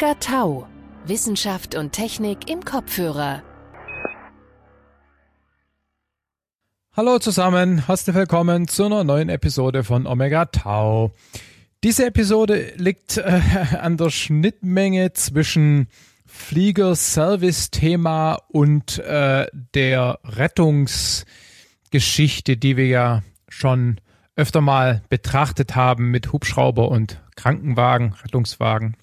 Omega Tau. Wissenschaft und Technik im Kopfhörer. Hallo zusammen, herzlich willkommen zu einer neuen Episode von Omega Tau. Diese Episode liegt äh, an der Schnittmenge zwischen Flieger-Service-Thema und äh, der Rettungsgeschichte, die wir ja schon öfter mal betrachtet haben mit Hubschrauber und Krankenwagen, Rettungswagen.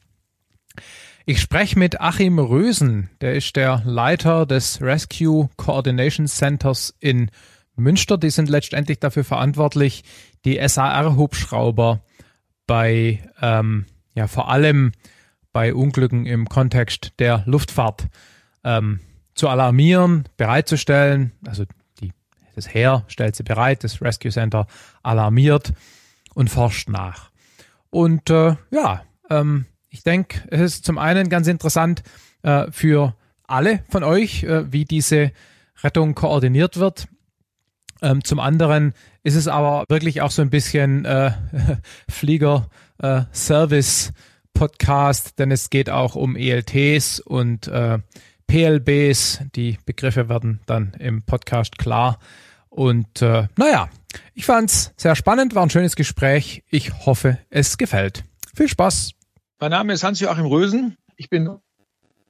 Ich spreche mit Achim Rösen, der ist der Leiter des Rescue Coordination Centers in Münster. Die sind letztendlich dafür verantwortlich, die SAR-Hubschrauber bei, ähm, ja, vor allem bei Unglücken im Kontext der Luftfahrt ähm, zu alarmieren, bereitzustellen. Also die, das Heer stellt sie bereit, das Rescue Center alarmiert und forscht nach. Und äh, ja, ähm, ich denke, es ist zum einen ganz interessant äh, für alle von euch, äh, wie diese Rettung koordiniert wird. Ähm, zum anderen ist es aber wirklich auch so ein bisschen äh, Flieger-Service-Podcast, äh, denn es geht auch um ELTs und äh, PLBs. Die Begriffe werden dann im Podcast klar. Und äh, naja, ich fand's sehr spannend, war ein schönes Gespräch. Ich hoffe, es gefällt. Viel Spaß. Mein Name ist Hans-Joachim Rösen. Ich bin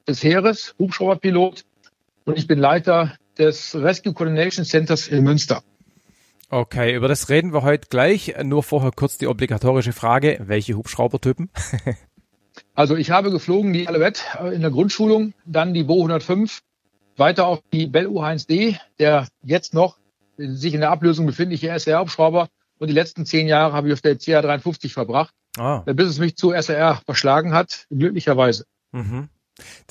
des Heeres, Hubschrauberpilot und ich bin Leiter des Rescue Coordination Centers in Münster. Okay, über das reden wir heute gleich. Nur vorher kurz die obligatorische Frage, welche Hubschraubertypen? also ich habe geflogen die Alouette in der Grundschulung, dann die Bo 105, weiter auf die Bell U1D, der jetzt noch sich in der Ablösung befindliche SR-Hubschrauber und die letzten zehn Jahre habe ich auf der CA53 verbracht, ah. bis es mich zu SR verschlagen hat, glücklicherweise. Mhm.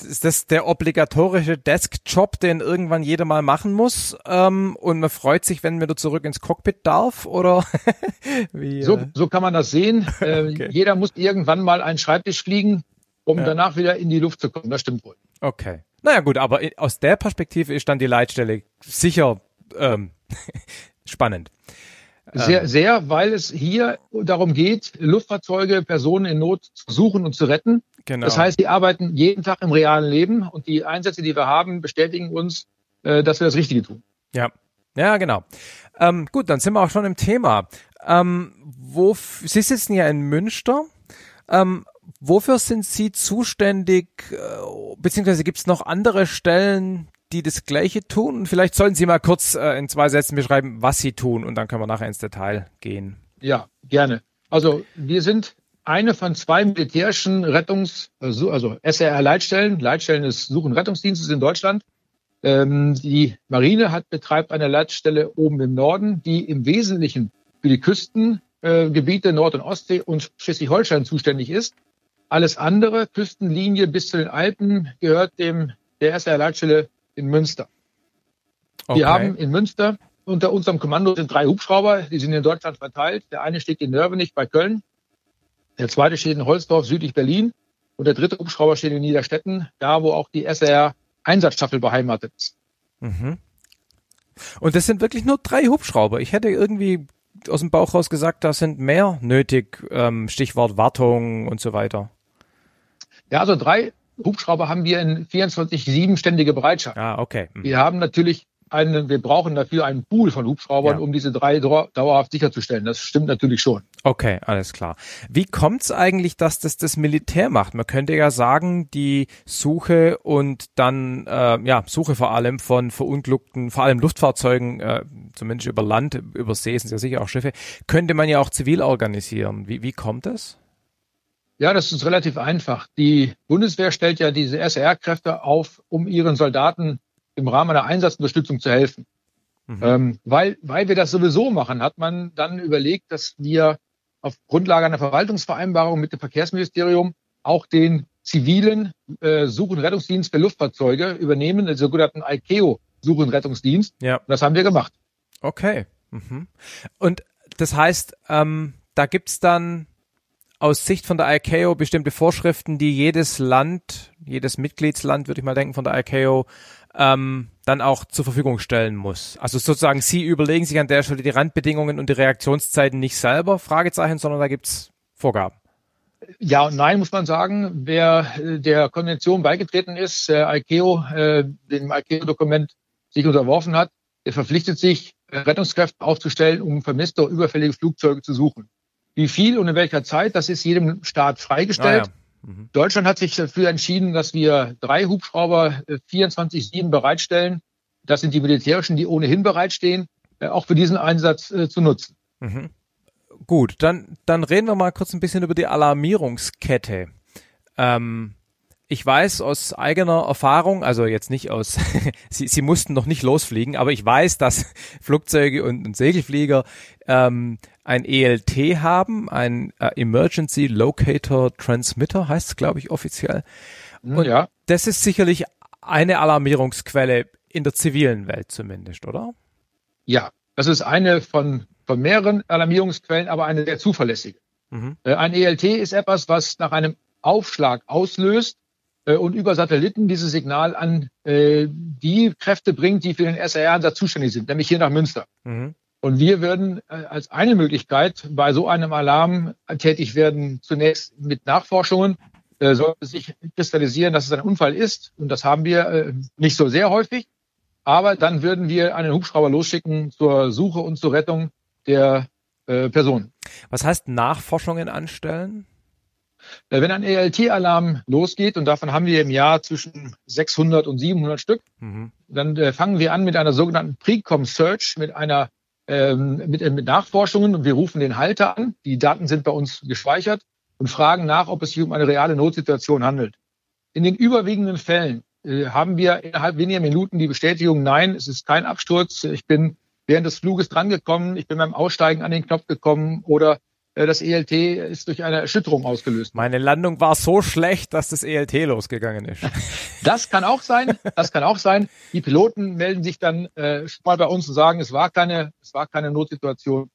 Ist das der obligatorische Desk-Job, den irgendwann jeder mal machen muss? Ähm, und man freut sich, wenn man zurück ins Cockpit darf? Oder wie, so, äh? so kann man das sehen. Äh, okay. Jeder muss irgendwann mal einen Schreibtisch fliegen, um ja. danach wieder in die Luft zu kommen. Das stimmt wohl. Okay. Naja gut, aber aus der Perspektive ist dann die Leitstelle sicher ähm, spannend. Sehr, ähm. sehr, weil es hier darum geht, Luftfahrzeuge, Personen in Not zu suchen und zu retten. Genau. Das heißt, die arbeiten jeden Tag im realen Leben und die Einsätze, die wir haben, bestätigen uns, äh, dass wir das Richtige tun. Ja, ja, genau. Ähm, gut, dann sind wir auch schon im Thema. Ähm, wo, Sie sitzen ja in Münster. Ähm, wofür sind Sie zuständig, äh, beziehungsweise gibt es noch andere Stellen, die das Gleiche tun? Vielleicht sollen Sie mal kurz äh, in zwei Sätzen beschreiben, was Sie tun und dann können wir nachher ins Detail gehen. Ja, gerne. Also wir sind eine von zwei militärischen Rettungs-, also, also SRR-Leitstellen. Leitstellen des Such- und Rettungsdienstes in Deutschland. Ähm, die Marine hat, betreibt eine Leitstelle oben im Norden, die im Wesentlichen für die Küstengebiete äh, Nord- und Ostsee und Schleswig-Holstein zuständig ist. Alles andere, Küstenlinie bis zu den Alpen, gehört dem der SR-Leitstelle in Münster. Okay. Wir haben in Münster unter unserem Kommando sind drei Hubschrauber, die sind in Deutschland verteilt. Der eine steht in Nörvenich bei Köln, der zweite steht in Holzdorf südlich Berlin und der dritte Hubschrauber steht in Niederstetten, da wo auch die SR Einsatzstaffel beheimatet ist. Mhm. Und das sind wirklich nur drei Hubschrauber. Ich hätte irgendwie aus dem Bauch raus gesagt, da sind mehr nötig, ähm, Stichwort Wartung und so weiter. Ja, also drei Hubschrauber haben wir in 24-7 ständige Bereitschaft. Ah, okay. Mhm. Wir haben natürlich einen, wir brauchen dafür einen Pool von Hubschraubern, ja. um diese drei dauerhaft sicherzustellen. Das stimmt natürlich schon. Okay, alles klar. Wie kommt es eigentlich, dass das das Militär macht? Man könnte ja sagen, die Suche und dann, äh, ja, Suche vor allem von verunglückten, vor allem Luftfahrzeugen, äh, zumindest über Land, über See sind ja sicher auch Schiffe, könnte man ja auch zivil organisieren. Wie, wie kommt das? Ja, das ist relativ einfach. Die Bundeswehr stellt ja diese SR-Kräfte auf, um ihren Soldaten im Rahmen einer Einsatzunterstützung zu helfen. Mhm. Ähm, weil, weil wir das sowieso machen, hat man dann überlegt, dass wir auf Grundlage einer Verwaltungsvereinbarung mit dem Verkehrsministerium auch den zivilen äh, Such- und Rettungsdienst für Luftfahrzeuge übernehmen, den sogenannten ICAO Such- und Rettungsdienst. Ja. Und das haben wir gemacht. Okay. Mhm. Und das heißt, ähm, da gibt's dann aus Sicht von der ICAO bestimmte Vorschriften, die jedes Land, jedes Mitgliedsland, würde ich mal denken, von der ICAO ähm, dann auch zur Verfügung stellen muss. Also sozusagen, Sie überlegen sich an der Stelle die Randbedingungen und die Reaktionszeiten nicht selber, Fragezeichen, sondern da gibt's Vorgaben. Ja und nein, muss man sagen. Wer äh, der Konvention beigetreten ist, äh, ICAO, äh, dem ICAO-Dokument sich unterworfen hat, der verpflichtet sich, Rettungskräfte aufzustellen, um vermisste oder überfällige Flugzeuge zu suchen. Wie viel und in welcher Zeit, das ist jedem Staat freigestellt. Ah, ja. mhm. Deutschland hat sich dafür entschieden, dass wir drei Hubschrauber 24-7 bereitstellen. Das sind die militärischen, die ohnehin bereitstehen, auch für diesen Einsatz zu nutzen. Mhm. Gut, dann, dann reden wir mal kurz ein bisschen über die Alarmierungskette. Ähm, ich weiß aus eigener Erfahrung, also jetzt nicht aus, sie, sie mussten noch nicht losfliegen, aber ich weiß, dass Flugzeuge und, und Segelflieger ähm, ein ELT haben, ein äh, Emergency Locator Transmitter, heißt es, glaube ich, offiziell. Und ja. das ist sicherlich eine Alarmierungsquelle in der zivilen Welt zumindest, oder? Ja, das ist eine von von mehreren Alarmierungsquellen, aber eine sehr zuverlässige. Mhm. Äh, ein ELT ist etwas, was nach einem Aufschlag auslöst äh, und über Satelliten dieses Signal an äh, die Kräfte bringt, die für den SR-Einsatz zuständig sind, nämlich hier nach Münster. Mhm. Und wir würden als eine Möglichkeit bei so einem Alarm tätig werden, zunächst mit Nachforschungen. sollte sich kristallisieren, dass es ein Unfall ist, und das haben wir nicht so sehr häufig, aber dann würden wir einen Hubschrauber losschicken zur Suche und zur Rettung der äh, Person. Was heißt Nachforschungen anstellen? Äh, wenn ein ELT-Alarm losgeht, und davon haben wir im Jahr zwischen 600 und 700 Stück, mhm. dann äh, fangen wir an mit einer sogenannten Precom-Search, mit einer ähm, mit, äh, mit Nachforschungen und wir rufen den Halter an. Die Daten sind bei uns gespeichert und fragen nach, ob es sich um eine reale Notsituation handelt. In den überwiegenden Fällen äh, haben wir innerhalb weniger Minuten die Bestätigung, nein, es ist kein Absturz, ich bin während des Fluges drangekommen, ich bin beim Aussteigen an den Knopf gekommen oder das ELT ist durch eine Erschütterung ausgelöst. Meine Landung war so schlecht, dass das ELT losgegangen ist. Das kann auch sein. Das kann auch sein. Die Piloten melden sich dann äh, mal bei uns und sagen, es war keine, es war keine Notsituation.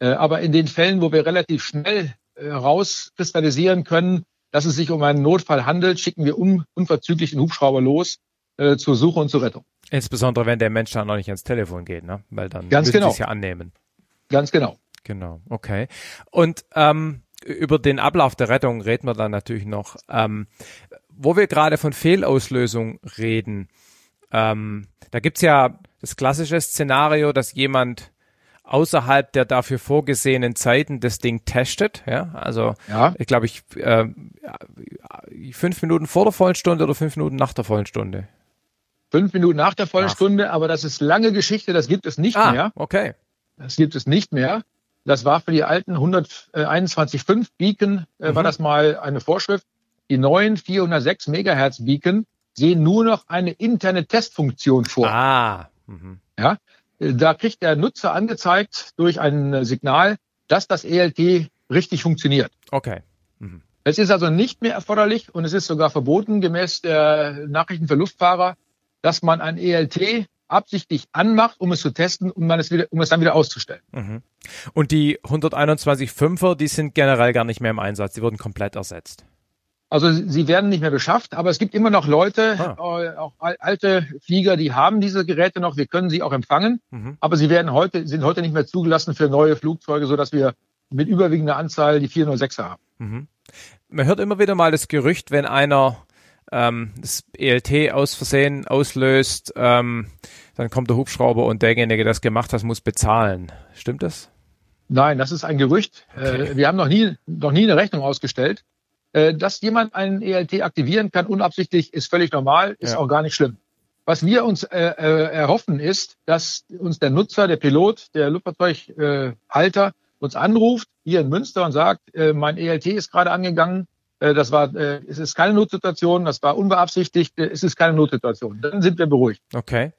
Äh, aber in den Fällen, wo wir relativ schnell äh, rauskristallisieren können, dass es sich um einen Notfall handelt, schicken wir un unverzüglich den Hubschrauber los äh, zur Suche und zur Rettung. Insbesondere wenn der Mensch dann noch nicht ans Telefon geht, ne? Weil dann Ganz genau. es ja annehmen. Ganz genau. Genau, okay. Und ähm, über den Ablauf der Rettung reden wir dann natürlich noch. Ähm, wo wir gerade von Fehlauslösung reden, ähm, da gibt's ja das klassische Szenario, dass jemand außerhalb der dafür vorgesehenen Zeiten das Ding testet. Ja, also ja. ich glaube, ich äh, fünf Minuten vor der vollen Stunde oder fünf Minuten nach der vollen Stunde. Fünf Minuten nach der vollen Ach. Stunde, aber das ist lange Geschichte, das gibt es nicht ah, mehr. Okay. Das gibt es nicht mehr. Das war für die alten 121.5 Beacon, äh, mhm. war das mal eine Vorschrift. Die neuen 406 Megahertz Beacon sehen nur noch eine interne Testfunktion vor. Ah. Mhm. Ja, da kriegt der Nutzer angezeigt durch ein Signal, dass das ELT richtig funktioniert. Okay. Mhm. Es ist also nicht mehr erforderlich und es ist sogar verboten gemäß der Nachrichten für Luftfahrer, dass man ein ELT absichtlich anmacht, um es zu testen, um, man es, wieder, um es dann wieder auszustellen. Mhm. Und die 121.5er, die sind generell gar nicht mehr im Einsatz, die wurden komplett ersetzt. Also sie werden nicht mehr beschafft, aber es gibt immer noch Leute, ah. äh, auch alte Flieger, die haben diese Geräte noch. Wir können sie auch empfangen, mhm. aber sie werden heute sind heute nicht mehr zugelassen für neue Flugzeuge, so dass wir mit überwiegender Anzahl die 406er haben. Mhm. Man hört immer wieder mal das Gerücht, wenn einer ähm, das ELT aus Versehen auslöst, ähm, dann kommt der Hubschrauber und derjenige, der das gemacht hat, muss bezahlen. Stimmt das? Nein, das ist ein Gerücht. Okay. Äh, wir haben noch nie, noch nie eine Rechnung ausgestellt. Äh, dass jemand einen ELT aktivieren kann, unabsichtlich, ist völlig normal, ist ja. auch gar nicht schlimm. Was wir uns äh, äh, erhoffen, ist, dass uns der Nutzer, der Pilot, der Luftfahrzeughalter uns anruft hier in Münster und sagt, äh, mein ELT ist gerade angegangen, äh, das war, äh, es ist keine Notsituation, das war unbeabsichtigt, äh, es ist keine Notsituation. Dann sind wir beruhigt. Okay.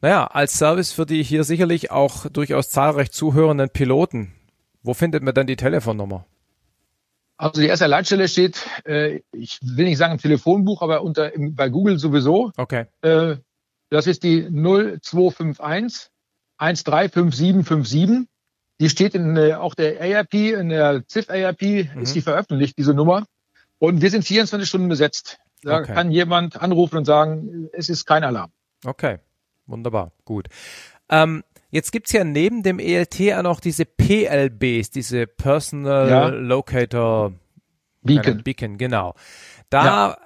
Naja, als Service für die hier sicherlich auch durchaus zahlreich zuhörenden Piloten, wo findet man denn die Telefonnummer? Also die erste Leitstelle steht, äh, ich will nicht sagen im Telefonbuch, aber unter im, bei Google sowieso. Okay. Äh, das ist die 0251 135757. Die steht in äh, auch der ARP, in der CIF ARP mhm. ist die veröffentlicht, diese Nummer. Und wir sind 24 Stunden besetzt. Da okay. kann jemand anrufen und sagen, es ist kein Alarm. Okay, wunderbar, gut. Ähm, jetzt gibt's ja neben dem ELT auch noch diese PLBs, diese Personal ja. Locator Beacon. Beacon, genau. Da ja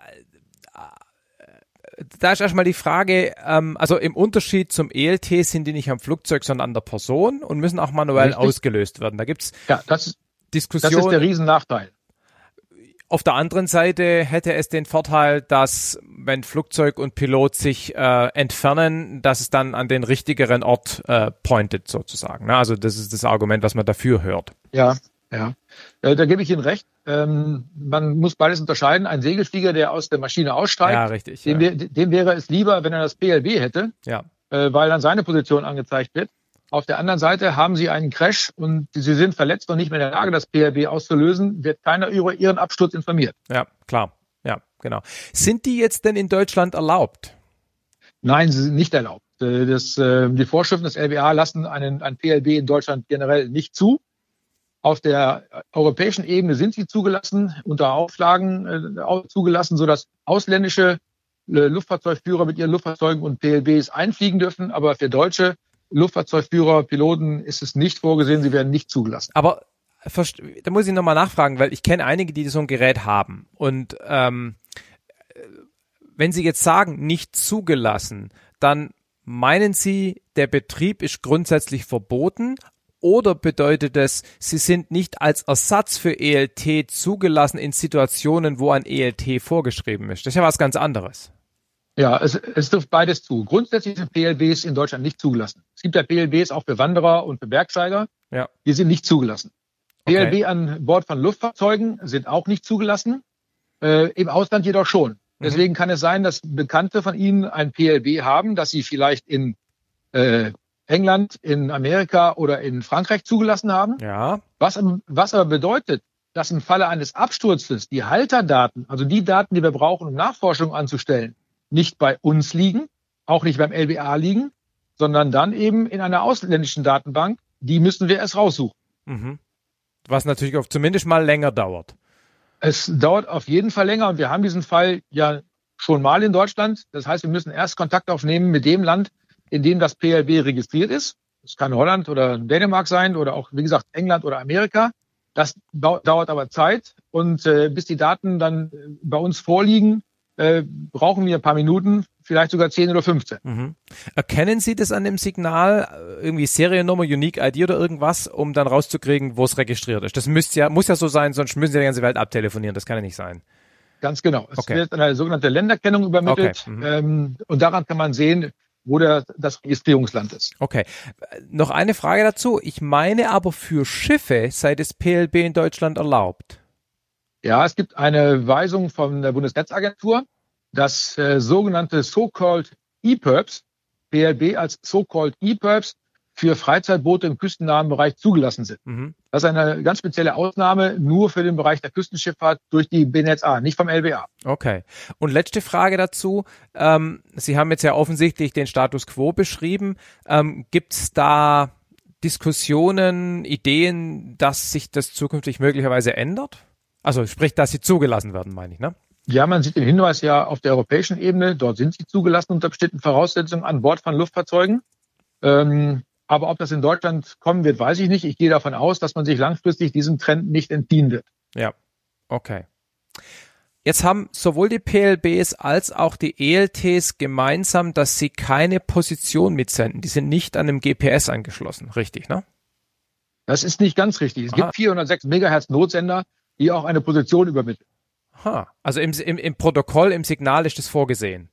da ist erstmal die Frage, ähm, also im Unterschied zum ELT sind die nicht am Flugzeug, sondern an der Person und müssen auch manuell Richtig. ausgelöst werden. Da gibt's ja, das, Diskussionen. Das ist der Riesennachteil. Auf der anderen Seite hätte es den Vorteil, dass wenn Flugzeug und Pilot sich äh, entfernen, dass es dann an den richtigeren Ort äh, pointet sozusagen. Ne? Also das ist das Argument, was man dafür hört. Ja, ja. Äh, da gebe ich Ihnen recht. Ähm, man muss beides unterscheiden. Ein Segelflieger, der aus der Maschine aussteigt, ja, richtig, dem, ja. dem wäre es lieber, wenn er das PLB hätte, ja. äh, weil dann seine Position angezeigt wird. Auf der anderen Seite haben Sie einen Crash und Sie sind verletzt und nicht mehr in der Lage, das PLB auszulösen, wird keiner über Ihren Absturz informiert. Ja, klar. Ja, genau. Sind die jetzt denn in Deutschland erlaubt? Nein, sie sind nicht erlaubt. Äh, das, äh, die Vorschriften des LBA lassen einen, ein PLB in Deutschland generell nicht zu. Auf der europäischen Ebene sind sie zugelassen, unter Auflagen äh, zugelassen, sodass ausländische äh, Luftfahrzeugführer mit ihren Luftfahrzeugen und PLBs einfliegen dürfen. Aber für deutsche Luftfahrzeugführer, Piloten ist es nicht vorgesehen, sie werden nicht zugelassen. Aber da muss ich nochmal nachfragen, weil ich kenne einige, die so ein Gerät haben. Und ähm, wenn Sie jetzt sagen, nicht zugelassen, dann meinen Sie, der Betrieb ist grundsätzlich verboten, oder bedeutet es, sie sind nicht als Ersatz für ELT zugelassen in Situationen, wo ein ELT vorgeschrieben ist? Das ist ja was ganz anderes. Ja, es, es trifft beides zu. Grundsätzlich sind PLBs in Deutschland nicht zugelassen. Es gibt ja PLBs auch für Wanderer und für Bergsteiger. Ja. Die sind nicht zugelassen. Okay. PLB an Bord von Luftfahrzeugen sind auch nicht zugelassen. Äh, Im Ausland jedoch schon. Mhm. Deswegen kann es sein, dass Bekannte von Ihnen ein PLB haben, dass sie vielleicht in äh, England, in Amerika oder in Frankreich zugelassen haben. Ja. Was, was aber bedeutet, dass im Falle eines Absturzes die Halterdaten, also die Daten, die wir brauchen, um Nachforschung anzustellen, nicht bei uns liegen, auch nicht beim LBA liegen, sondern dann eben in einer ausländischen Datenbank. Die müssen wir erst raussuchen. Mhm. Was natürlich auch zumindest mal länger dauert. Es dauert auf jeden Fall länger und wir haben diesen Fall ja schon mal in Deutschland. Das heißt, wir müssen erst Kontakt aufnehmen mit dem Land, in dem das PLB registriert ist. Das kann Holland oder Dänemark sein oder auch, wie gesagt, England oder Amerika. Das dauert aber Zeit und äh, bis die Daten dann äh, bei uns vorliegen, äh, brauchen wir ein paar Minuten, vielleicht sogar 10 oder 15. Mhm. Erkennen Sie das an dem Signal, äh, irgendwie Seriennummer, Unique ID oder irgendwas, um dann rauszukriegen, wo es registriert ist? Das müsste ja, muss ja so sein, sonst müssen Sie die ganze Welt abtelefonieren. Das kann ja nicht sein. Ganz genau. Es okay. wird eine sogenannte Länderkennung übermittelt okay. mhm. ähm, und daran kann man sehen, wo der, das Registrierungsland ist. Okay. Noch eine Frage dazu. Ich meine aber für Schiffe sei das PLB in Deutschland erlaubt. Ja, es gibt eine Weisung von der Bundesnetzagentur, dass äh, sogenannte so-called E-Perps, PLB als so-called E-Perps für Freizeitboote im küstennahen Bereich zugelassen sind. Mhm. Das ist eine ganz spezielle Ausnahme nur für den Bereich der Küstenschifffahrt durch die BNetzA, nicht vom LBA. Okay. Und letzte Frage dazu. Ähm, Sie haben jetzt ja offensichtlich den Status quo beschrieben. Ähm, Gibt es da Diskussionen, Ideen, dass sich das zukünftig möglicherweise ändert? Also sprich, dass sie zugelassen werden, meine ich, ne? Ja, man sieht den Hinweis ja auf der europäischen Ebene. Dort sind sie zugelassen unter bestimmten Voraussetzungen an Bord von Luftfahrzeugen. Ähm, aber ob das in Deutschland kommen wird, weiß ich nicht. Ich gehe davon aus, dass man sich langfristig diesem Trend nicht entziehen wird. Ja, okay. Jetzt haben sowohl die PLBs als auch die ELTs gemeinsam, dass sie keine Position mitsenden. Die sind nicht an einem GPS angeschlossen, richtig, ne? Das ist nicht ganz richtig. Es Aha. gibt 406 Megahertz Notsender, die auch eine Position übermitteln. Ha, also im, im, im Protokoll, im Signal ist das vorgesehen.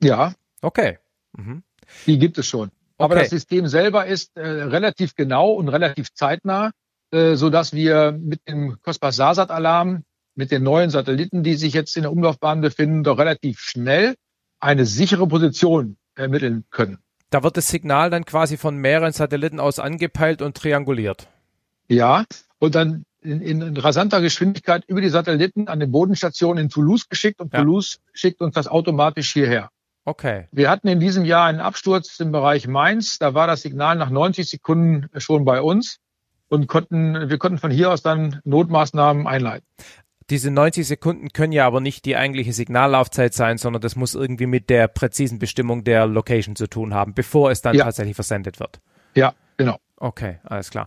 Ja. Okay. Mhm. Die gibt es schon. Aber okay. das System selber ist äh, relativ genau und relativ zeitnah, äh, so dass wir mit dem Cospas Sasat Alarm, mit den neuen Satelliten, die sich jetzt in der Umlaufbahn befinden, doch relativ schnell eine sichere Position ermitteln können. Da wird das Signal dann quasi von mehreren Satelliten aus angepeilt und trianguliert. Ja, und dann in, in rasanter Geschwindigkeit über die Satelliten an den Bodenstationen in Toulouse geschickt und ja. Toulouse schickt uns das automatisch hierher. Okay. Wir hatten in diesem Jahr einen Absturz im Bereich Mainz. Da war das Signal nach 90 Sekunden schon bei uns und konnten, wir konnten von hier aus dann Notmaßnahmen einleiten. Diese 90 Sekunden können ja aber nicht die eigentliche Signallaufzeit sein, sondern das muss irgendwie mit der präzisen Bestimmung der Location zu tun haben, bevor es dann ja. tatsächlich versendet wird. Ja, genau. Okay, alles klar.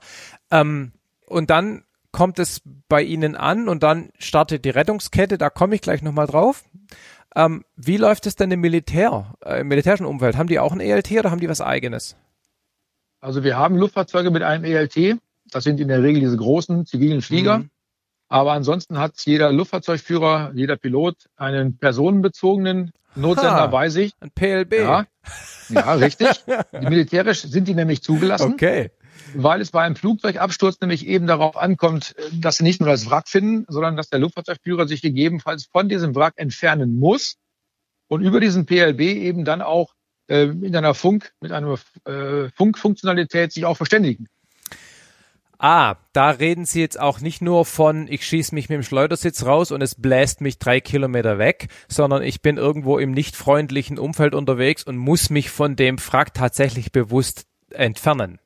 Ähm, und dann kommt es bei Ihnen an und dann startet die Rettungskette, da komme ich gleich nochmal drauf. Ähm, wie läuft es denn im Militär, äh, im militärischen Umfeld? Haben die auch ein ELT oder haben die was eigenes? Also wir haben Luftfahrzeuge mit einem ELT. Das sind in der Regel diese großen zivilen Flieger. Mhm. Aber ansonsten hat jeder Luftfahrzeugführer, jeder Pilot einen personenbezogenen Notsender ha, bei sich. Ein PLB. Ja, ja richtig. Militärisch sind die nämlich zugelassen. Okay. Weil es bei einem Flugzeugabsturz nämlich eben darauf ankommt, dass sie nicht nur das Wrack finden, sondern dass der Luftfahrzeugführer sich gegebenenfalls von diesem Wrack entfernen muss und über diesen PLB eben dann auch äh, in einer Funk, mit einer äh, Funkfunktionalität sich auch verständigen. Ah, da reden Sie jetzt auch nicht nur von, ich schieße mich mit dem Schleudersitz raus und es bläst mich drei Kilometer weg, sondern ich bin irgendwo im nicht freundlichen Umfeld unterwegs und muss mich von dem Frack tatsächlich bewusst entfernen.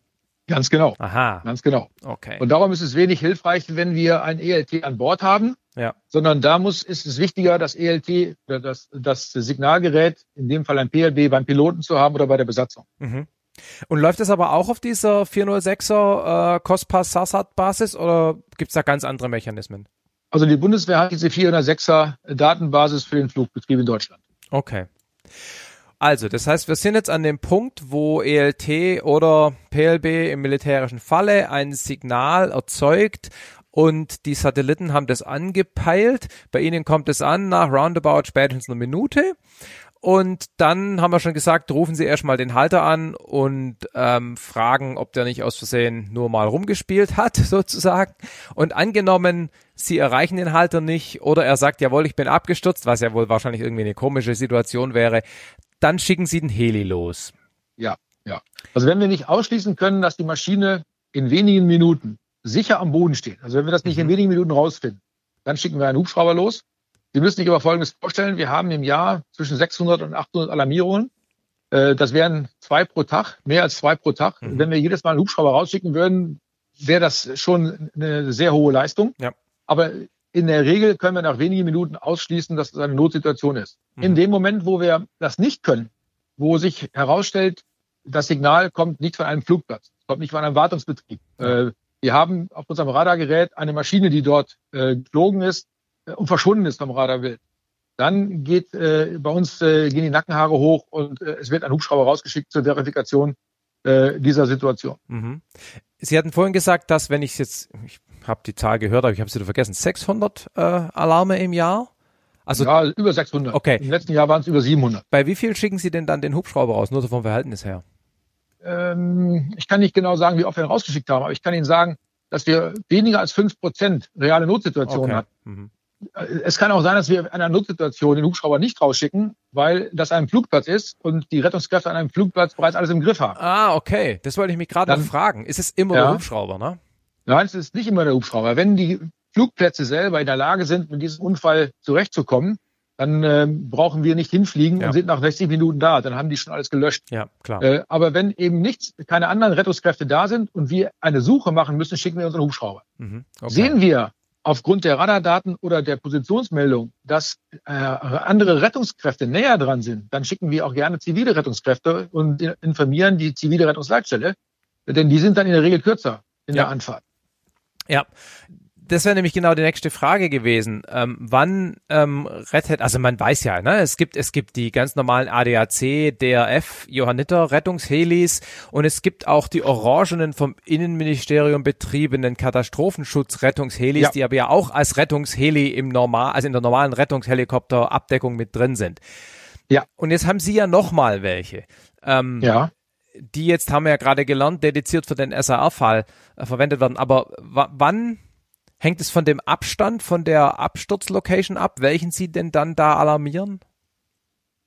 Ganz genau. Aha. Ganz genau. Okay. Und darum ist es wenig hilfreich, wenn wir ein ELT an Bord haben, ja. sondern da muss, ist es wichtiger, das ELT oder das, das Signalgerät, in dem Fall ein PLB, beim Piloten zu haben oder bei der Besatzung. Mhm. Und läuft es aber auch auf dieser 406er äh, COSPAS SASAT Basis oder gibt es da ganz andere Mechanismen? Also die Bundeswehr hat diese 406er Datenbasis für den Flugbetrieb in Deutschland. Okay. Also, das heißt, wir sind jetzt an dem Punkt, wo ELT oder PLB im militärischen Falle ein Signal erzeugt und die Satelliten haben das angepeilt. Bei ihnen kommt es an nach roundabout spätestens einer Minute und dann haben wir schon gesagt, rufen Sie erstmal den Halter an und ähm, fragen, ob der nicht aus Versehen nur mal rumgespielt hat, sozusagen. Und angenommen, Sie erreichen den Halter nicht oder er sagt, jawohl, ich bin abgestürzt, was ja wohl wahrscheinlich irgendwie eine komische Situation wäre, dann schicken Sie den Heli los. Ja, ja. Also wenn wir nicht ausschließen können, dass die Maschine in wenigen Minuten sicher am Boden steht, also wenn wir das nicht mhm. in wenigen Minuten rausfinden, dann schicken wir einen Hubschrauber los Sie müssen sich aber Folgendes vorstellen. Wir haben im Jahr zwischen 600 und 800 Alarmierungen. Äh, das wären zwei pro Tag, mehr als zwei pro Tag. Mhm. Wenn wir jedes Mal einen Hubschrauber rausschicken würden, wäre das schon eine sehr hohe Leistung. Ja. Aber in der Regel können wir nach wenigen Minuten ausschließen, dass es eine Notsituation ist. Mhm. In dem Moment, wo wir das nicht können, wo sich herausstellt, das Signal kommt nicht von einem Flugplatz, kommt nicht von einem Wartungsbetrieb. Äh, wir haben auf unserem Radargerät eine Maschine, die dort äh, geflogen ist, äh, und verschwunden ist vom Radarbild, dann geht äh, bei uns äh, gehen die Nackenhaare hoch und äh, es wird ein Hubschrauber rausgeschickt zur Verifikation dieser Situation. Mhm. Sie hatten vorhin gesagt, dass wenn ich jetzt, ich habe die Zahl gehört, aber ich habe sie vergessen, 600 äh, Alarme im Jahr? Also ja, über 600. Okay. Im letzten Jahr waren es über 700. Bei wie viel schicken Sie denn dann den Hubschrauber raus, nur so vom Verhältnis her? Ähm, ich kann nicht genau sagen, wie oft wir ihn rausgeschickt haben, aber ich kann Ihnen sagen, dass wir weniger als fünf Prozent reale Notsituationen okay. hatten. Mhm es kann auch sein, dass wir in einer Notsituation den Hubschrauber nicht rausschicken, weil das ein Flugplatz ist und die Rettungskräfte an einem Flugplatz bereits alles im Griff haben. Ah, okay. Das wollte ich mich gerade noch fragen. Ist es immer ja. der Hubschrauber, ne? Nein, es ist nicht immer der Hubschrauber. Wenn die Flugplätze selber in der Lage sind, mit diesem Unfall zurechtzukommen, dann äh, brauchen wir nicht hinfliegen ja. und sind nach 60 Minuten da. Dann haben die schon alles gelöscht. Ja, klar. Äh, aber wenn eben nichts, keine anderen Rettungskräfte da sind und wir eine Suche machen müssen, schicken wir unseren Hubschrauber. Mhm, okay. Sehen wir aufgrund der Radardaten oder der Positionsmeldung, dass äh, andere Rettungskräfte näher dran sind, dann schicken wir auch gerne zivile Rettungskräfte und informieren die zivile Rettungsleitstelle, denn die sind dann in der Regel kürzer in ja. der Anfahrt. Ja, das wäre nämlich genau die nächste Frage gewesen. Ähm, wann ähm, rettet, also man weiß ja, ne, es gibt, es gibt die ganz normalen ADAC, DRF, Johanniter Rettungshelis und es gibt auch die orangenen vom Innenministerium betriebenen Katastrophenschutzrettungshelis, ja. die aber ja auch als Rettungsheli im normal, also in der normalen Rettungshelikopterabdeckung mit drin sind. Ja. Und jetzt haben Sie ja nochmal welche. Ähm, ja die jetzt haben wir ja gerade gelernt, dediziert für den SAR-Fall äh, verwendet werden. Aber wann Hängt es von dem Abstand von der Absturzlocation ab, welchen Sie denn dann da alarmieren?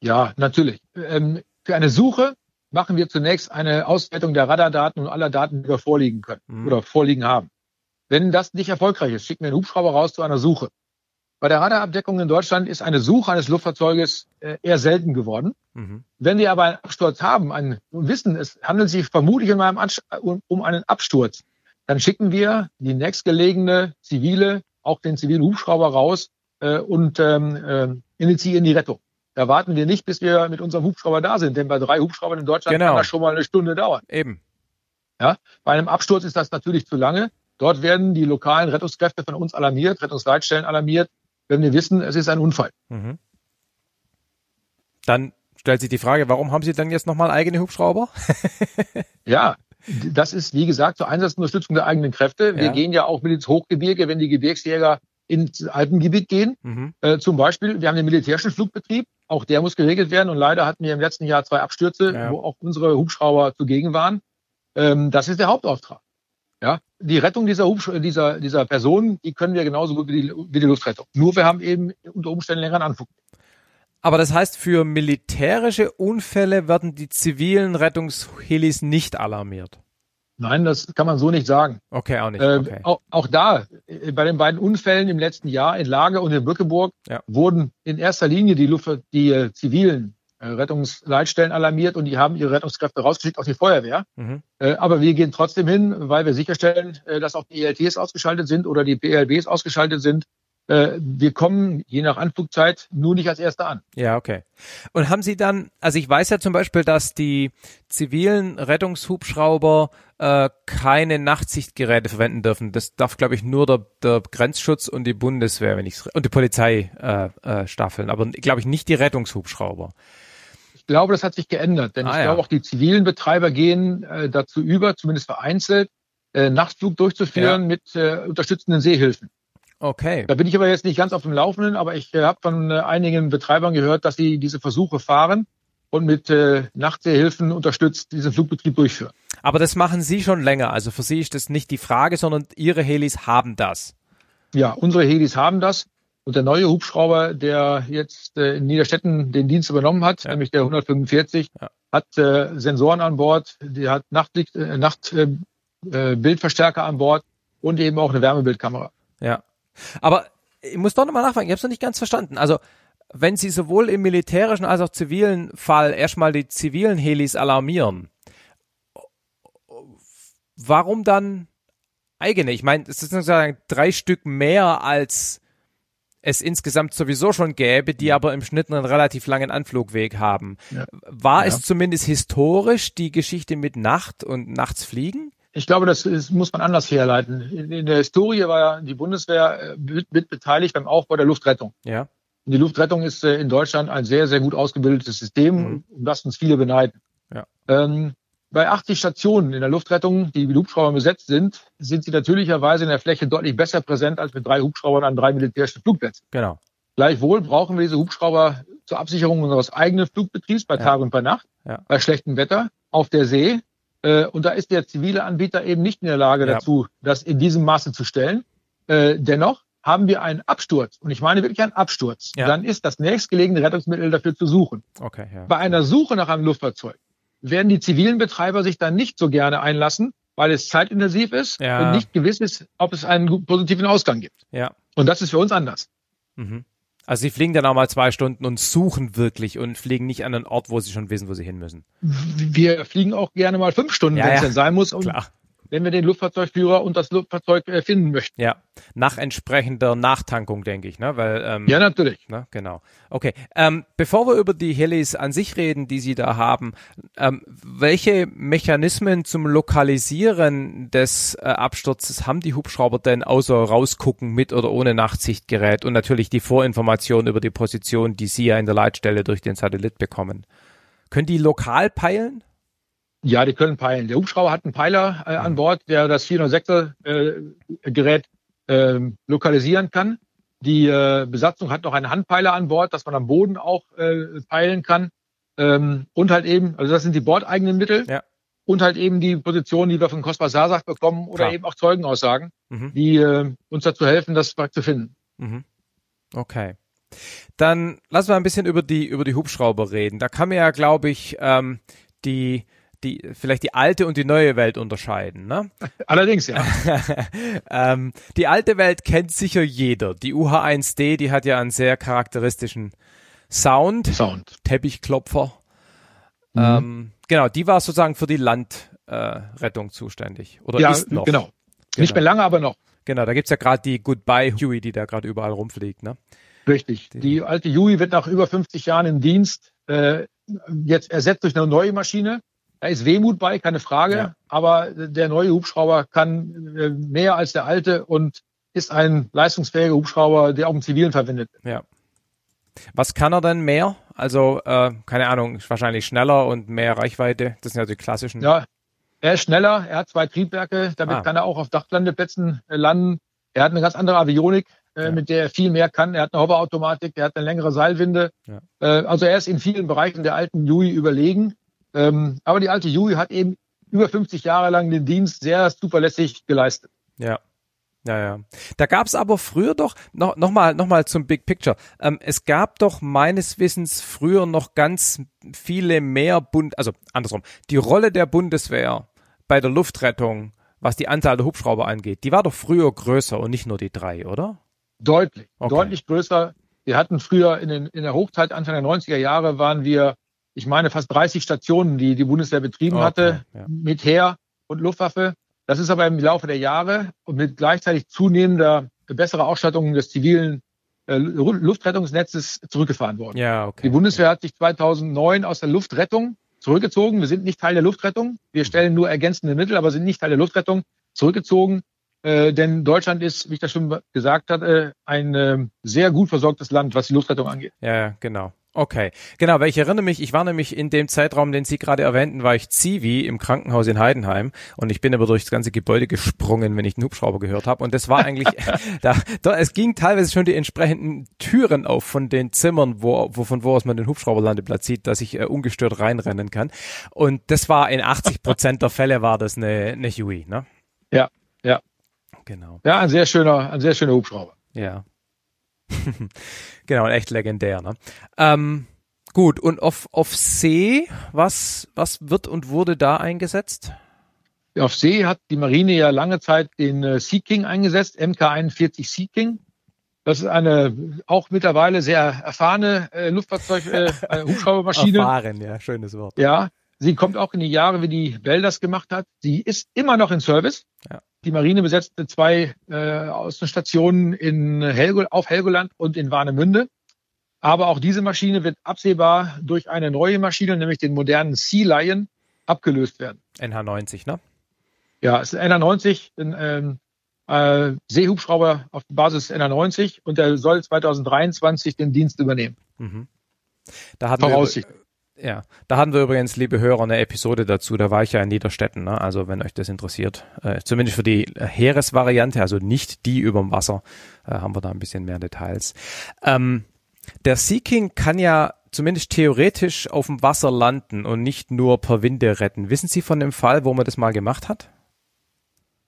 Ja, natürlich. Ähm, für eine Suche machen wir zunächst eine Auswertung der Radardaten und aller Daten, die wir vorliegen können mhm. oder vorliegen haben. Wenn das nicht erfolgreich ist, schicken wir einen Hubschrauber raus zu einer Suche. Bei der Radarabdeckung in Deutschland ist eine Suche eines Luftfahrzeuges äh, eher selten geworden. Mhm. Wenn wir aber einen Absturz haben, einen, wissen, es handelt sich vermutlich um einen Absturz, dann schicken wir die nächstgelegene zivile, auch den zivilen Hubschrauber raus äh, und ähm, äh, initiieren die Rettung. Da warten wir nicht, bis wir mit unserem Hubschrauber da sind, denn bei drei Hubschraubern in Deutschland genau. kann das schon mal eine Stunde dauern. Eben. Ja, bei einem Absturz ist das natürlich zu lange. Dort werden die lokalen Rettungskräfte von uns alarmiert, Rettungsleitstellen alarmiert, wenn wir wissen, es ist ein Unfall. Mhm. Dann stellt sich die Frage, warum haben Sie dann jetzt nochmal eigene Hubschrauber? ja, das ist, wie gesagt, zur Einsatzunterstützung der eigenen Kräfte. Wir ja. gehen ja auch mit ins Hochgebirge, wenn die Gebirgsjäger ins Alpengebiet gehen. Mhm. Äh, zum Beispiel, wir haben den militärischen Flugbetrieb, auch der muss geregelt werden. Und leider hatten wir im letzten Jahr zwei Abstürze, ja. wo auch unsere Hubschrauber zugegen waren. Ähm, das ist der Hauptauftrag. Ja, die Rettung dieser, Hubsch dieser, dieser Person, die können wir genauso gut wie die, wie die Luftrettung. Nur wir haben eben unter Umständen längeren Anflug. Aber das heißt, für militärische Unfälle werden die zivilen Rettungshelis nicht alarmiert. Nein, das kann man so nicht sagen. Okay, auch nicht. Äh, okay. Äh, auch, auch, da, äh, bei den beiden Unfällen im letzten Jahr in Lager und in Bückeburg, ja. wurden in erster Linie die, Luft, die äh, zivilen äh, Rettungsleitstellen alarmiert und die haben ihre Rettungskräfte rausgeschickt, auch die Feuerwehr. Mhm. Äh, aber wir gehen trotzdem hin, weil wir sicherstellen, dass auch die ELTs ausgeschaltet sind oder die PLBs ausgeschaltet sind wir kommen je nach Anflugzeit nur nicht als Erster an. Ja, okay. Und haben Sie dann, also ich weiß ja zum Beispiel, dass die zivilen Rettungshubschrauber äh, keine Nachtsichtgeräte verwenden dürfen. Das darf, glaube ich, nur der, der Grenzschutz und die Bundeswehr, wenn ich und die Polizeistaffeln, äh, äh, aber glaube ich nicht die Rettungshubschrauber. Ich glaube, das hat sich geändert, denn ah, ich ja. glaube auch die zivilen Betreiber gehen äh, dazu über, zumindest vereinzelt, äh, Nachtflug durchzuführen ja. mit äh, unterstützenden Seehilfen. Okay. Da bin ich aber jetzt nicht ganz auf dem Laufenden, aber ich äh, habe von äh, einigen Betreibern gehört, dass sie diese Versuche fahren und mit äh, Nachtseehilfen unterstützt diesen Flugbetrieb durchführen. Aber das machen Sie schon länger. Also für Sie ist das nicht die Frage, sondern Ihre Helis haben das. Ja, unsere Helis haben das. Und der neue Hubschrauber, der jetzt äh, in Niederstetten den Dienst übernommen hat, ja. nämlich der 145, ja. hat äh, Sensoren an Bord, der hat Nachtlicht, äh, Nachtbildverstärker äh, an Bord und eben auch eine Wärmebildkamera. Ja. Aber ich muss doch nochmal nachfragen, ich habe es noch nicht ganz verstanden. Also wenn Sie sowohl im militärischen als auch zivilen Fall erstmal die zivilen Helis alarmieren, warum dann eigene? Ich meine, es ist sozusagen drei Stück mehr als es insgesamt sowieso schon gäbe, die aber im Schnitt einen relativ langen Anflugweg haben. Ja. War ja. es zumindest historisch die Geschichte mit Nacht und nachts fliegen? Ich glaube, das ist, muss man anders herleiten. In, in, der Historie war ja die Bundeswehr äh, mit, mit beteiligt beim Aufbau der Luftrettung. Ja. Und die Luftrettung ist äh, in Deutschland ein sehr, sehr gut ausgebildetes System, mhm. um das uns viele beneiden. Ja. Ähm, bei 80 Stationen in der Luftrettung, die mit Hubschraubern besetzt sind, sind sie natürlicherweise in der Fläche deutlich besser präsent als mit drei Hubschraubern an drei militärischen Flugplätzen. Genau. Gleichwohl brauchen wir diese Hubschrauber zur Absicherung unseres eigenen Flugbetriebs bei ja. Tag und bei Nacht, ja. bei schlechtem Wetter, auf der See und da ist der zivile Anbieter eben nicht in der Lage ja. dazu, das in diesem Maße zu stellen. Äh, dennoch haben wir einen Absturz, und ich meine wirklich einen Absturz, ja. dann ist das nächstgelegene Rettungsmittel dafür zu suchen. Okay, ja. Bei einer Suche nach einem Luftfahrzeug werden die zivilen Betreiber sich dann nicht so gerne einlassen, weil es zeitintensiv ist ja. und nicht gewiss ist, ob es einen positiven Ausgang gibt. Ja. Und das ist für uns anders. Mhm. Also sie fliegen dann auch mal zwei Stunden und suchen wirklich und fliegen nicht an einen Ort, wo sie schon wissen, wo sie hin müssen. Wir fliegen auch gerne mal fünf Stunden, ja, wenn es denn sein muss. Und Klar wenn wir den Luftfahrzeugführer und das Luftfahrzeug äh, finden möchten. Ja, nach entsprechender Nachtankung, denke ich, ne? Weil, ähm, ja, natürlich. Ne? Genau. Okay. Ähm, bevor wir über die Helis an sich reden, die Sie da haben, ähm, welche Mechanismen zum Lokalisieren des äh, Absturzes haben die Hubschrauber denn außer rausgucken mit oder ohne Nachtsichtgerät und natürlich die Vorinformation über die Position, die Sie ja in der Leitstelle durch den Satellit bekommen? Können die lokal peilen? Ja, die können peilen. Der Hubschrauber hat einen Peiler äh, an Bord, der das 406er äh, Gerät äh, lokalisieren kann. Die äh, Besatzung hat noch einen Handpeiler an Bord, dass man am Boden auch äh, peilen kann. Ähm, und halt eben, also das sind die bordeigenen Mittel. Ja. Und halt eben die Positionen, die wir von Kospa Sasach bekommen oder Klar. eben auch Zeugenaussagen, mhm. die äh, uns dazu helfen, das zu finden. Mhm. Okay. Dann lassen wir ein bisschen über die über die Hubschrauber reden. Da kann man ja, glaube ich, ähm, die die vielleicht die alte und die neue Welt unterscheiden. Ne? Allerdings, ja. ähm, die alte Welt kennt sicher jeder. Die UH1D, die hat ja einen sehr charakteristischen Sound. Sound. Teppichklopfer. Mhm. Ähm, genau, die war sozusagen für die Landrettung äh, zuständig. Oder ja, ist noch. Genau. genau. Nicht mehr lange, aber noch. Genau, da gibt's ja gerade die Goodbye Huey, die da gerade überall rumfliegt. Ne? Richtig. Die, die alte Huey wird nach über 50 Jahren im Dienst äh, jetzt ersetzt durch eine neue Maschine Da ist Wehmut bei, keine Frage. Ja. Aber der neue Hubschrauber kann äh, mehr als der alte und ist ein leistungsfähiger Hubschrauber, der auch im Zivilen verwendet wird. Ja. Was kann er denn mehr? Also, äh, keine Ahnung, wahrscheinlich schneller und mehr Reichweite. Das sind ja die klassischen. Ja, er ist schneller, er hat zwei Triebwerke, damit ah. kann er auch auf Dachlandeplätzen äh, landen. Er hat eine ganz andere Avionik, äh, ja. mit der er viel mehr kann. Er hat eine Hoverautomatik, er hat eine längere Seilwinde. Ja. Äh, also er ist in vielen Bereichen der alten Yui überlegen. Ähm, aber die alte Yui hat eben über 50 Jahre lang den Dienst sehr zuverlässig geleistet. Ja. Ja, ja. Da gab es aber früher doch, noch, noch, mal, noch mal zum Big Picture. Ähm, es gab doch meines Wissens früher noch ganz viele mehr Bund, also andersrum, die Rolle der Bundeswehr bei der Luftrettung, was die Anzahl der Hubschrauber angeht, die war doch früher größer und nicht nur die drei, oder? Deutlich, okay. deutlich größer. Wir hatten früher in, den, in der Hochzeit, Anfang der 90er Jahre, waren wir, ich meine, fast 30 Stationen, die die Bundeswehr betrieben okay, hatte, ja. mit Heer und Luftwaffe. Das ist aber im Laufe der Jahre und mit gleichzeitig zunehmender besserer Ausstattung des zivilen äh, Luftrettungsnetzes zurückgefahren worden. Ja, okay. Die Bundeswehr hat sich 2009 aus der Luftrettung zurückgezogen. Wir sind nicht Teil der Luftrettung. Wir stellen nur ergänzende Mittel, aber sind nicht Teil der Luftrettung zurückgezogen. Äh, denn Deutschland ist, wie ich das schon gesagt hatte, ein äh, sehr gut versorgtes Land, was die Luftrettung angeht. Ja, genau. Okay, genau, weil ich erinnere mich, ich war nämlich in dem Zeitraum, den Sie gerade erwähnten, war ich Zivi im Krankenhaus in Heidenheim und ich bin aber durchs ganze Gebäude gesprungen, wenn ich den Hubschrauber gehört habe und das war eigentlich, da, da, es ging teilweise schon die entsprechenden Türen auf von den Zimmern, wo, wo von wo aus man den Hubschrauberlandeplatz sieht, dass ich äh, ungestört reinrennen kann und das war in 80 Prozent der Fälle war das eine, eine Huey, ne? Ja, ja. Genau. Ja, ein sehr schöner, ein sehr schöner Hubschrauber. Ja. genau, echt legendär. Ne? Ähm, gut, und auf, auf See, was, was wird und wurde da eingesetzt? Auf See hat die Marine ja lange Zeit den äh, Sea King eingesetzt, MK-41 Sea King. Das ist eine auch mittlerweile sehr erfahrene äh, Luftfahrzeug, äh, Hubschraubermaschine. Erfahren, ja, schönes Wort. Ja, sie kommt auch in die Jahre, wie die Bell das gemacht hat. Sie ist immer noch in Service. Ja. Die Marine besetzte zwei äh, Außenstationen in Helgo, auf Helgoland und in Warnemünde. Aber auch diese Maschine wird absehbar durch eine neue Maschine, nämlich den modernen Sea Lion, abgelöst werden. NH90, ne? Ja, es ist NH90, ein ähm, äh, Seehubschrauber auf Basis NH90 und der soll 2023 den Dienst übernehmen. Mhm. Da hatten Voraussichtlich. Wir, ja, da hatten wir übrigens, liebe Hörer, eine Episode dazu. Da war ich ja in Niederstetten. Ne? Also wenn euch das interessiert, äh, zumindest für die Heeresvariante, also nicht die überm Wasser, äh, haben wir da ein bisschen mehr Details. Ähm, der Seeking kann ja zumindest theoretisch auf dem Wasser landen und nicht nur per Winde retten. Wissen Sie von dem Fall, wo man das mal gemacht hat?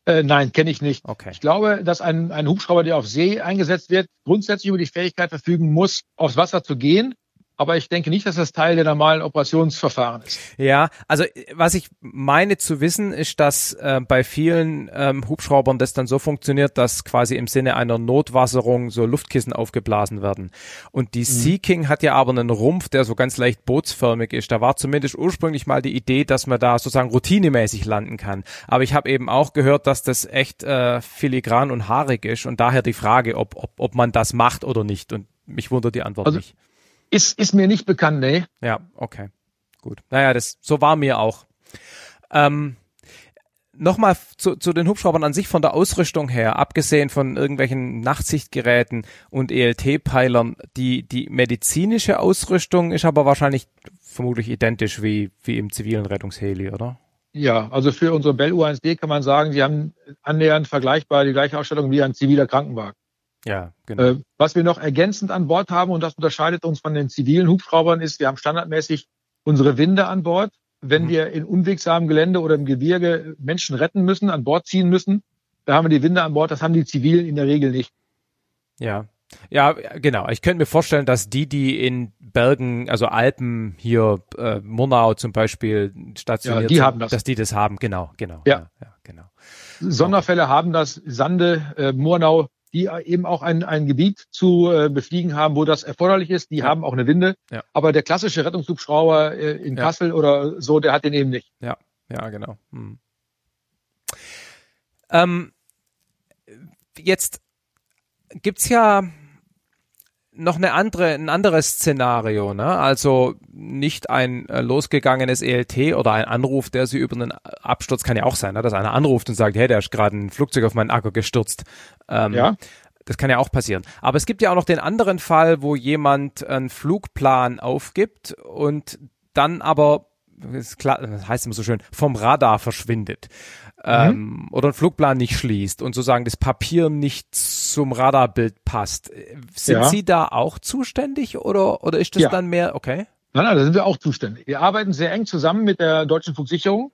Äh, nein, kenne ich nicht. Okay. Ich glaube, dass ein, ein Hubschrauber, der auf See eingesetzt wird, grundsätzlich über die Fähigkeit verfügen muss, aufs Wasser zu gehen aber ich denke nicht, dass das Teil der normalen Operationsverfahren ist. Ja, also was ich meine zu wissen, ist, dass äh, bei vielen ähm, Hubschraubern das dann so funktioniert, dass quasi im Sinne einer Notwasserung so Luftkissen aufgeblasen werden. Und die mhm. Sea King hat ja aber einen Rumpf, der so ganz leicht bootsförmig ist. Da war zumindest ursprünglich mal die Idee, dass man da sozusagen routinemäßig landen kann. Aber ich habe eben auch gehört, dass das echt äh, filigran und haarig ist und daher die Frage, ob, ob, ob man das macht oder nicht. Und mich wundert die Antwort also, nicht. Ist, ist mir nicht bekannt, nee. Ja, okay. Gut. Naja, das, so war mir auch. Ähm, Nochmal zu, zu den Hubschraubern an sich von der Ausrüstung her, abgesehen von irgendwelchen Nachtsichtgeräten und ELT-Peilern, die, die medizinische Ausrüstung ist aber wahrscheinlich vermutlich identisch wie, wie im zivilen Rettungsheli, oder? Ja, also für unsere Bell U1D kann man sagen, sie haben annähernd vergleichbar die gleiche Ausstattung wie ein ziviler Krankenwagen. Ja, genau. Äh, was wir noch ergänzend an Bord haben, und das unterscheidet uns von den zivilen Hubschraubern, ist, wir haben standardmäßig unsere Winde an Bord. Wenn mhm. wir in unwegsamem Gelände oder im Gebirge Menschen retten müssen, an Bord ziehen müssen, da haben wir die Winde an Bord. Das haben die Zivilen in der Regel nicht. Ja, ja, genau. Ich könnte mir vorstellen, dass die, die in Bergen, also Alpen hier, äh, Murnau zum Beispiel stationiert ja, die sind, haben das. dass die das haben. Genau, genau. Ja, ja, ja genau. Sonderfälle haben das. Sande, äh, Murnau, die eben auch ein, ein Gebiet zu äh, befliegen haben, wo das erforderlich ist. Die ja. haben auch eine Winde. Ja. Aber der klassische Rettungshubschrauber äh, in ja. Kassel oder so, der hat den eben nicht. Ja, ja, genau. Hm. Ähm, jetzt gibt's ja noch eine andere, ein anderes Szenario, ne? Also nicht ein äh, losgegangenes ELT oder ein Anruf, der sie über einen Absturz kann ja auch sein, ne? dass einer anruft und sagt, hey, der ist gerade ein Flugzeug auf meinen Akku gestürzt. Ähm, Ja. Das kann ja auch passieren. Aber es gibt ja auch noch den anderen Fall, wo jemand einen Flugplan aufgibt und dann aber, ist klar, das heißt immer so schön, vom Radar verschwindet. Ähm, oder einen Flugplan nicht schließt und sozusagen das Papier nicht zum Radarbild passt. Sind Ja. Sie da auch zuständig oder, oder ist das Ja. dann mehr, okay? Nein, nein, da sind wir auch zuständig. Wir arbeiten sehr eng zusammen mit der Deutschen Flugsicherung,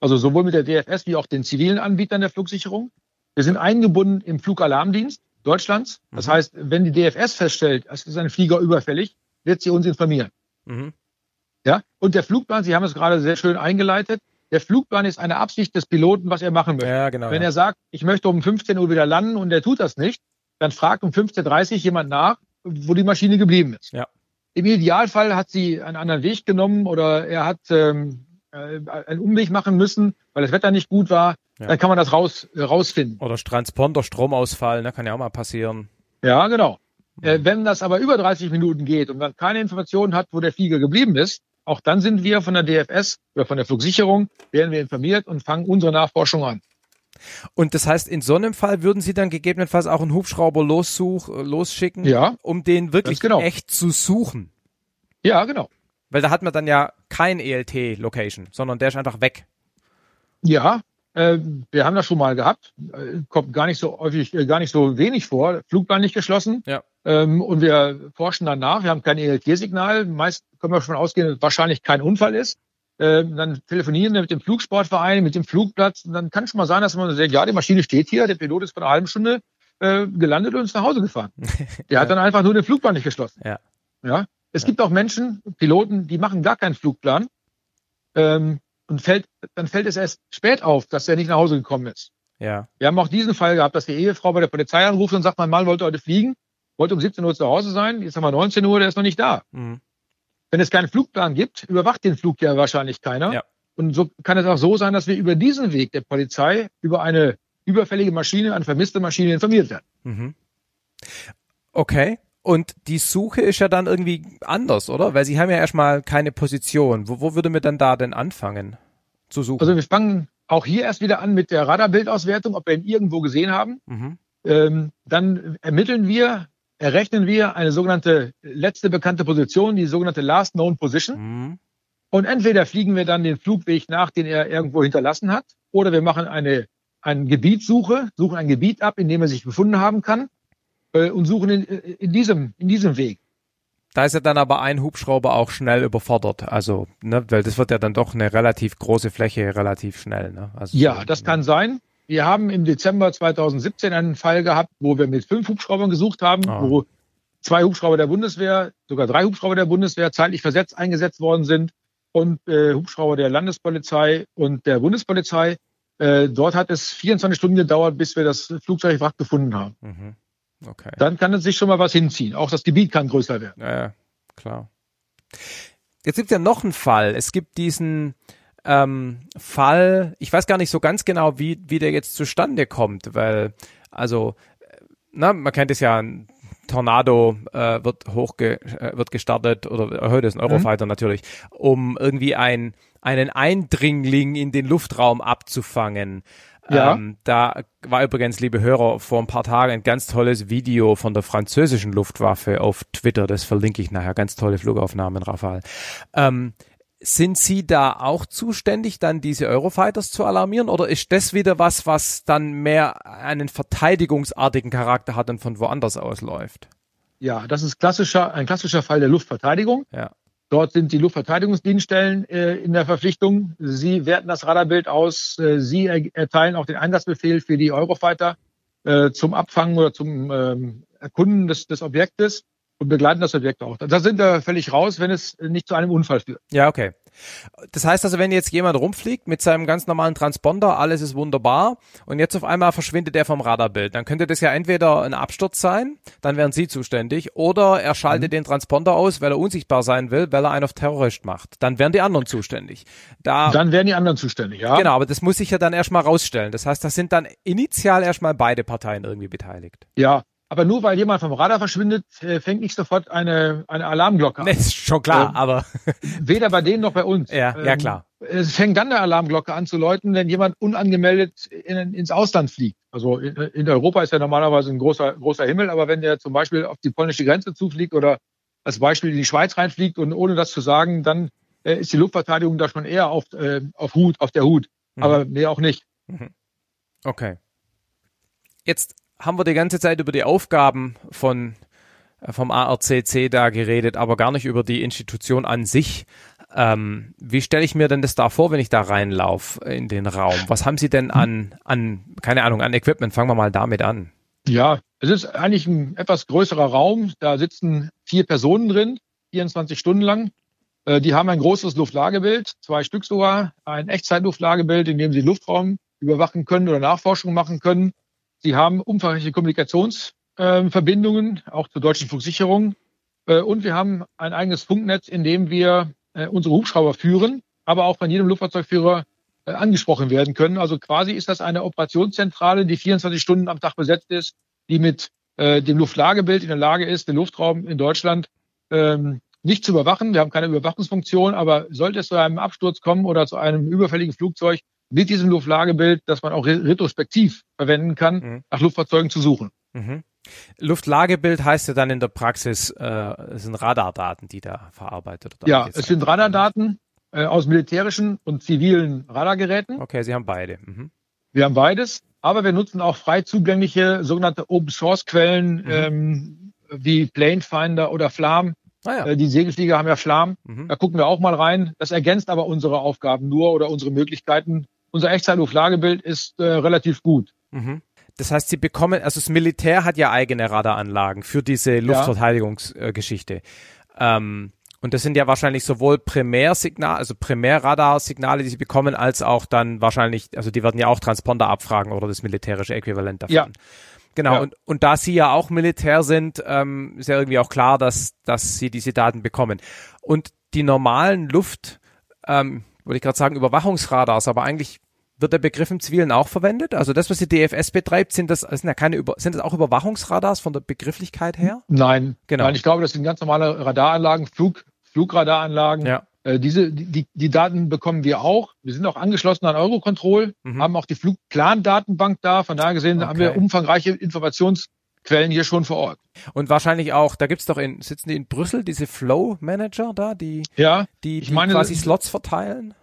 also sowohl mit der DFS wie auch den zivilen Anbietern der Flugsicherung. Wir sind eingebunden im Flugalarmdienst Deutschlands. Das heißt, wenn die DFS feststellt, es ist ein Flieger überfällig, wird sie uns informieren. Mhm. Ja? Und der Flugplan, Sie haben es gerade sehr schön eingeleitet, der Flugplan ist eine Absicht des Piloten, was er machen möchte. Ja, genau. Wenn ja. er sagt, ich möchte um 15 Uhr wieder landen und er tut das nicht, dann fragt um 15.30 Uhr jemand nach, wo die Maschine geblieben ist. Ja. Im Idealfall hat sie einen anderen Weg genommen oder er hat ähm, äh, einen Umweg machen müssen, weil das Wetter nicht gut war. Ja. Dann kann man das raus, äh, rausfinden. Oder Transponder, Stromausfall, ne, kann ja auch mal passieren. Ja, genau. Äh, wenn das aber über 30 Minuten geht und man keine Informationen hat, wo der Flieger geblieben ist, auch dann sind wir von der DFS oder von der Flugsicherung, werden wir informiert und fangen unsere Nachforschung an. Und das heißt, in so einem Fall würden Sie dann gegebenenfalls auch einen Hubschrauber lossuch, äh, losschicken, Ja. um den wirklich genau. echt zu suchen. Ja, genau. Weil da hat man dann ja kein ELT-Location, sondern der ist einfach weg. Ja, äh, wir haben das schon mal gehabt. Äh, kommt gar nicht so häufig, äh, gar nicht so wenig vor. Flugbahn nicht geschlossen. Ja. Ähm, und wir forschen danach. Wir haben kein ELT-Signal. Meist können wir schon ausgehen, dass es wahrscheinlich kein Unfall ist. Ähm, dann telefonieren wir mit dem Flugsportverein, mit dem Flugplatz. Und dann kann schon mal sein, dass man sagt, ja, die Maschine steht hier, der Pilot ist vor einer halben Stunde äh, gelandet und ist nach Hause gefahren. Der hat dann einfach nur den Flugplan nicht geschlossen. Ja. Ja. Es gibt auch Menschen, Piloten, die machen gar keinen Flugplan. Ähm, und fällt, dann fällt es erst spät auf, dass er nicht nach Hause gekommen ist. Ja. Wir haben auch diesen Fall gehabt, dass die Ehefrau bei der Polizei anruft und sagt, mein Mann wollte heute fliegen, wollte um 17 Uhr zu Hause sein, jetzt haben wir 19 Uhr, der ist noch nicht da. Mhm. Wenn es keinen Flugplan gibt, überwacht den Flug ja wahrscheinlich keiner. Ja. Und so kann es auch so sein, dass wir über diesen Weg der Polizei über eine überfällige Maschine, eine vermisste Maschine informiert werden. Mhm. Okay. Und die Suche ist ja dann irgendwie anders, oder? Weil Sie haben ja erstmal keine Position. Wo, wo würde man dann da denn anfangen zu suchen? Also wir fangen auch hier erst wieder an mit der Radarbildauswertung, ob wir ihn irgendwo gesehen haben. mhm. Ähm, dann ermitteln wir, errechnen wir eine sogenannte letzte bekannte Position, die sogenannte Last Known Position. Mhm. Und entweder fliegen wir dann den Flugweg nach, den er irgendwo hinterlassen hat, oder wir machen eine, eine Gebietssuche, suchen ein Gebiet ab, in dem er sich befunden haben kann, äh, und suchen in, in, diesem, in diesem Weg. Da ist ja dann aber ein Hubschrauber auch schnell überfordert. Also, ne, weil das wird ja dann doch eine relativ große Fläche relativ schnell. Ne? Also Ja, das kann sein. Wir haben im Dezember 2017 einen Fall gehabt, wo wir mit fünf Hubschraubern gesucht haben, Ah. wo zwei Hubschrauber der Bundeswehr, sogar drei Hubschrauber der Bundeswehr zeitlich versetzt eingesetzt worden sind und äh, Hubschrauber der Landespolizei und der Bundespolizei. Äh, dort hat es 24 Stunden gedauert, bis wir das Flugzeugwrack gefunden haben. Mhm. Okay. Dann kann es sich schon mal was hinziehen. Auch das Gebiet kann größer werden. Ja, klar. Jetzt gibt ja noch einen Fall. Es gibt diesen ähm, Fall, ich weiß gar nicht so ganz genau, wie, wie der jetzt zustande kommt, weil, also, äh, na, man kennt es ja, ein Tornado äh, wird hochge äh, wird gestartet oder heute ist ein Eurofighter natürlich, um irgendwie ein, einen Eindringling in den Luftraum abzufangen. Ja. Ähm, da war übrigens, liebe Hörer, vor ein paar Tagen ein ganz tolles Video von der französischen Luftwaffe auf Twitter. Das verlinke ich nachher. Ganz tolle Flugaufnahmen, Rafal. Ähm, sind Sie da auch zuständig, dann diese Eurofighters zu alarmieren? Oder ist das wieder was, was dann mehr einen verteidigungsartigen Charakter hat und von woanders ausläuft? Ja, das ist klassischer, ein klassischer Fall der Luftverteidigung. Ja. Dort sind die Luftverteidigungsdienststellen äh, in der Verpflichtung. Sie werten das Radarbild aus. Äh, Sie er erteilen auch den Einsatzbefehl für die Eurofighter äh, zum Abfangen oder zum ähm, Erkunden des, des Objektes und begleiten das Objekt auch. Da sind wir völlig raus, wenn es nicht zu einem Unfall führt. Ja, okay. Das heißt also, wenn jetzt jemand rumfliegt mit seinem ganz normalen Transponder, alles ist wunderbar und jetzt auf einmal verschwindet er vom Radarbild, dann könnte das ja entweder ein Absturz sein, dann wären Sie zuständig, oder er schaltet den Transponder aus, weil er unsichtbar sein will, weil er einen auf Terrorist macht. Dann wären die anderen zuständig. Da, Dann werden die anderen zuständig, ja. genau, aber das muss sich ja dann erstmal rausstellen. Das heißt, da sind dann initial erstmal beide Parteien irgendwie beteiligt. Ja, aber nur weil jemand vom Radar verschwindet, äh, fängt nicht sofort eine, eine Alarmglocke an. Nee, ist schon klar, Ähm, aber Weder bei denen noch bei uns. ja, ja Ähm, klar. Es fängt dann eine Alarmglocke an zu läuten, wenn jemand unangemeldet in, ins Ausland fliegt. Also in, in Europa ist ja normalerweise ein großer, großer Himmel, aber wenn der zum Beispiel auf die polnische Grenze zufliegt oder als Beispiel in die Schweiz reinfliegt und ohne das zu sagen, dann äh, ist die Luftverteidigung da schon eher auf, äh, auf Hut, auf der Hut. Mhm. Aber mehr auch nicht. Okay. Jetzt haben wir die ganze Zeit über die Aufgaben von äh, vom ARCC da geredet, aber gar nicht über die Institution an sich. Ähm, wie stelle ich mir denn das da vor, wenn ich da reinlaufe in den Raum? Was haben Sie denn an, an, keine Ahnung, an Equipment? Fangen wir mal damit an. Ja, es ist eigentlich ein etwas größerer Raum. Da sitzen vier Personen drin, 24 Stunden lang. Äh, Die haben ein großes Luftlagebild, zwei Stück sogar, ein Echtzeitluftlagebild, in dem sie Luftraum überwachen können oder Nachforschung machen können. Sie haben umfangreiche Kommunikationsverbindungen, auch zur deutschen Flugsicherung. Äh, Und wir haben ein eigenes Funknetz, in dem wir äh, unsere Hubschrauber führen, aber auch von jedem Luftfahrzeugführer äh, angesprochen werden können. Also quasi ist das eine Operationszentrale, die 24 Stunden am Tag besetzt ist, die mit dem Luftlagebild in der Lage ist, den Luftraum in Deutschland ähm, nicht zu überwachen. Wir haben keine Überwachungsfunktion, aber sollte es zu einem Absturz kommen oder zu einem überfälligen Flugzeug mit diesem Luftlagebild, das man auch re- retrospektiv verwenden kann, Mhm. nach Luftfahrzeugen zu suchen. Mhm. Luftlagebild heißt ja dann in der Praxis, äh, es sind Radardaten, die da verarbeitet oder Ja, es sind Radardaten äh, aus militärischen und zivilen Radargeräten. Okay, Sie haben beide. Mhm. Wir haben beides, aber wir nutzen auch frei zugängliche sogenannte Open Source Quellen Mhm. ähm, wie Planefinder oder Flam. Ah ja. Äh, die Segelflieger haben ja Flam. Mhm. Da gucken wir auch mal rein. Das ergänzt aber unsere Aufgaben nur oder unsere Möglichkeiten. Unser Echtzeitluftlagebild ist äh, relativ gut. Mhm. Das heißt, Sie bekommen, also das Militär hat ja eigene Radaranlagen für diese Luftverteidigungsgeschichte. Ähm, und das sind ja wahrscheinlich sowohl Primärsignal, also Primärradarsignale, die Sie bekommen, als auch dann wahrscheinlich, also die werden ja auch Transponder abfragen oder das militärische Äquivalent davon. Ja. Genau, Ja. und, und da Sie ja auch Militär sind, ähm, ist ja irgendwie auch klar, dass, dass Sie diese Daten bekommen. Und die normalen Luft, ähm, wollte ich gerade sagen, Überwachungsradars, aber eigentlich wird der Begriff im Zivilen auch verwendet? Also das, was die DFS betreibt, sind das, sind ja keine Über, sind das auch Überwachungsradars von der Begrifflichkeit her? Nein, Genau. Nein, ich glaube, das sind ganz normale Radaranlagen, Flug, Flugradaranlagen. Ja. Äh, diese, die, die Daten bekommen wir auch. Wir sind auch angeschlossen an Eurocontrol, Mhm. haben auch die Flugplandatenbank da. Von daher gesehen haben wir Okay. umfangreiche Informationsquellen hier schon vor Ort. Und wahrscheinlich auch, da gibt's doch in, sitzen die in Brüssel, diese Flow Manager da, die, Ja, die, die meine, quasi Slots verteilen?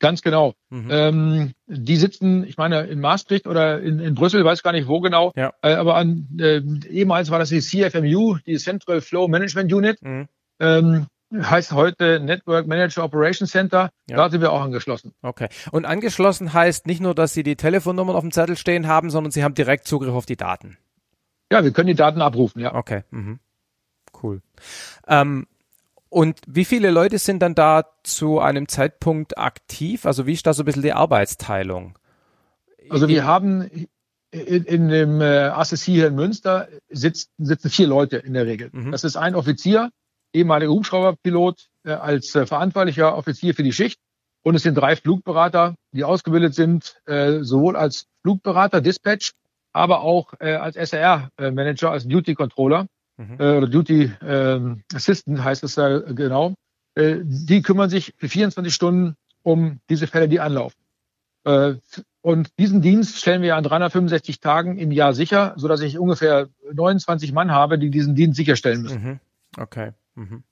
Ganz genau. Mhm. Ähm, die sitzen, ich meine, in Maastricht oder in, in Brüssel, weiß gar nicht wo genau. Ja. Äh, aber an, äh, ehemals war das die CFMU, die Central Flow Management Unit. Mhm. Ähm, heißt heute Network Manager Operation Center. Ja. Da sind wir auch angeschlossen. Okay. Und angeschlossen heißt nicht nur, dass Sie die Telefonnummern auf dem Zettel stehen haben, sondern Sie haben direkt Zugriff auf die Daten. Ja, wir können die Daten abrufen, ja. Okay. Mhm. Cool. Ähm, und wie viele Leute sind dann da zu einem Zeitpunkt aktiv? Also wie ist da so ein bisschen die Arbeitsteilung? Also wir haben in, in dem äh, ACC hier in Münster sitzt, sitzen vier Leute in der Regel. Mhm. Das ist ein Offizier, ehemaliger Hubschrauberpilot äh, als äh, verantwortlicher Offizier für die Schicht. Und es sind drei Flugberater, die ausgebildet sind, sowohl als Flugberater, Dispatch, aber auch als SRR-Manager, als Duty Controller Mhm. äh, oder Duty ähm, Assistant heißt es da genau. Äh, die kümmern sich für 24 Stunden um diese Fälle, die anlaufen. Äh, und diesen Dienst stellen wir an 365 Tagen im Jahr sicher, so dass ich ungefähr 29 Mann habe, die diesen Dienst sicherstellen müssen. Mhm. Okay. Mhm.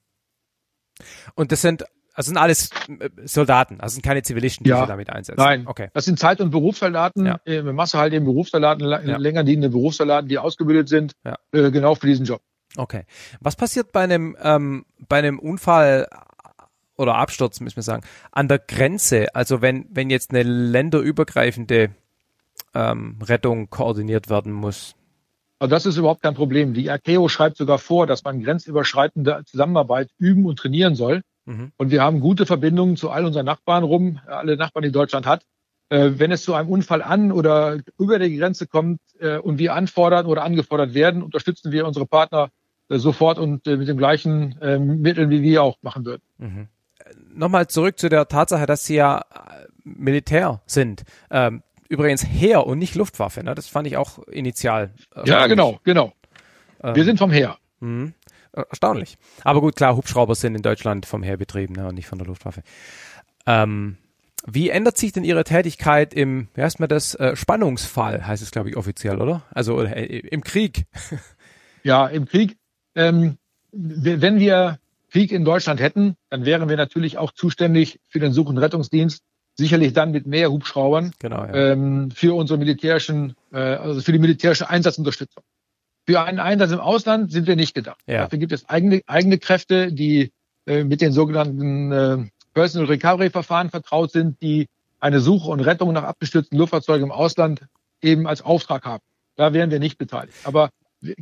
Und das sind, also sind alles äh, Soldaten, also sind keine Zivilisten, die Ja. Sie damit einsetzen. Nein, Okay. das sind Zeit- und Berufssoldaten, Ja. äh, Masse halt eben Berufssoldaten, Ja. länger dienende Berufssoldaten, die ausgebildet sind, Ja. äh, genau für diesen Job. Okay. Was passiert bei einem, ähm, bei einem Unfall oder Absturz, müssen wir sagen, an der Grenze? Also wenn, wenn jetzt eine länderübergreifende ähm, Rettung koordiniert werden muss. Also das ist überhaupt kein Problem. Die ICAO schreibt sogar vor, dass man grenzüberschreitende Zusammenarbeit üben und trainieren soll. Mhm. Und wir haben gute Verbindungen zu all unseren Nachbarn rum, alle Nachbarn, die Deutschland hat. Äh, wenn es zu einem Unfall an oder über die Grenze kommt äh, und wir anfordern oder angefordert werden, unterstützen wir unsere Partner äh, sofort und mit den gleichen Mitteln, wie wir auch machen würden. Mhm. Nochmal zurück zu der Tatsache, dass Sie ja Militär sind. Ähm, übrigens Heer und nicht Luftwaffe. Ne? Das fand ich auch initial. Ja, genau, genau. Ähm, Wir sind vom Heer. Mh. Erstaunlich. Aber gut, klar, Hubschrauber sind in Deutschland vom Heer betrieben ne, und nicht von der Luftwaffe. Ähm, wie ändert sich denn Ihre Tätigkeit im, wie heißt man das, äh, Spannungsfall, heißt es, glaube ich, offiziell, oder? Also äh, im Krieg. Ja, im Krieg. Ähm, wenn wir Krieg in Deutschland hätten, dann wären wir natürlich auch zuständig für den Such- und Rettungsdienst, sicherlich dann mit mehr Hubschraubern genau, ja. ähm, für unsere militärischen, äh, also für die militärische Einsatzunterstützung. Für einen Einsatz im Ausland sind wir nicht gedacht. Ja. Dafür gibt es eigene, eigene Kräfte, die äh, mit den sogenannten äh, Personal Recovery Verfahren vertraut sind, die eine Suche und Rettung nach abgestürzten Luftfahrzeugen im Ausland eben als Auftrag haben. Da wären wir nicht beteiligt. Aber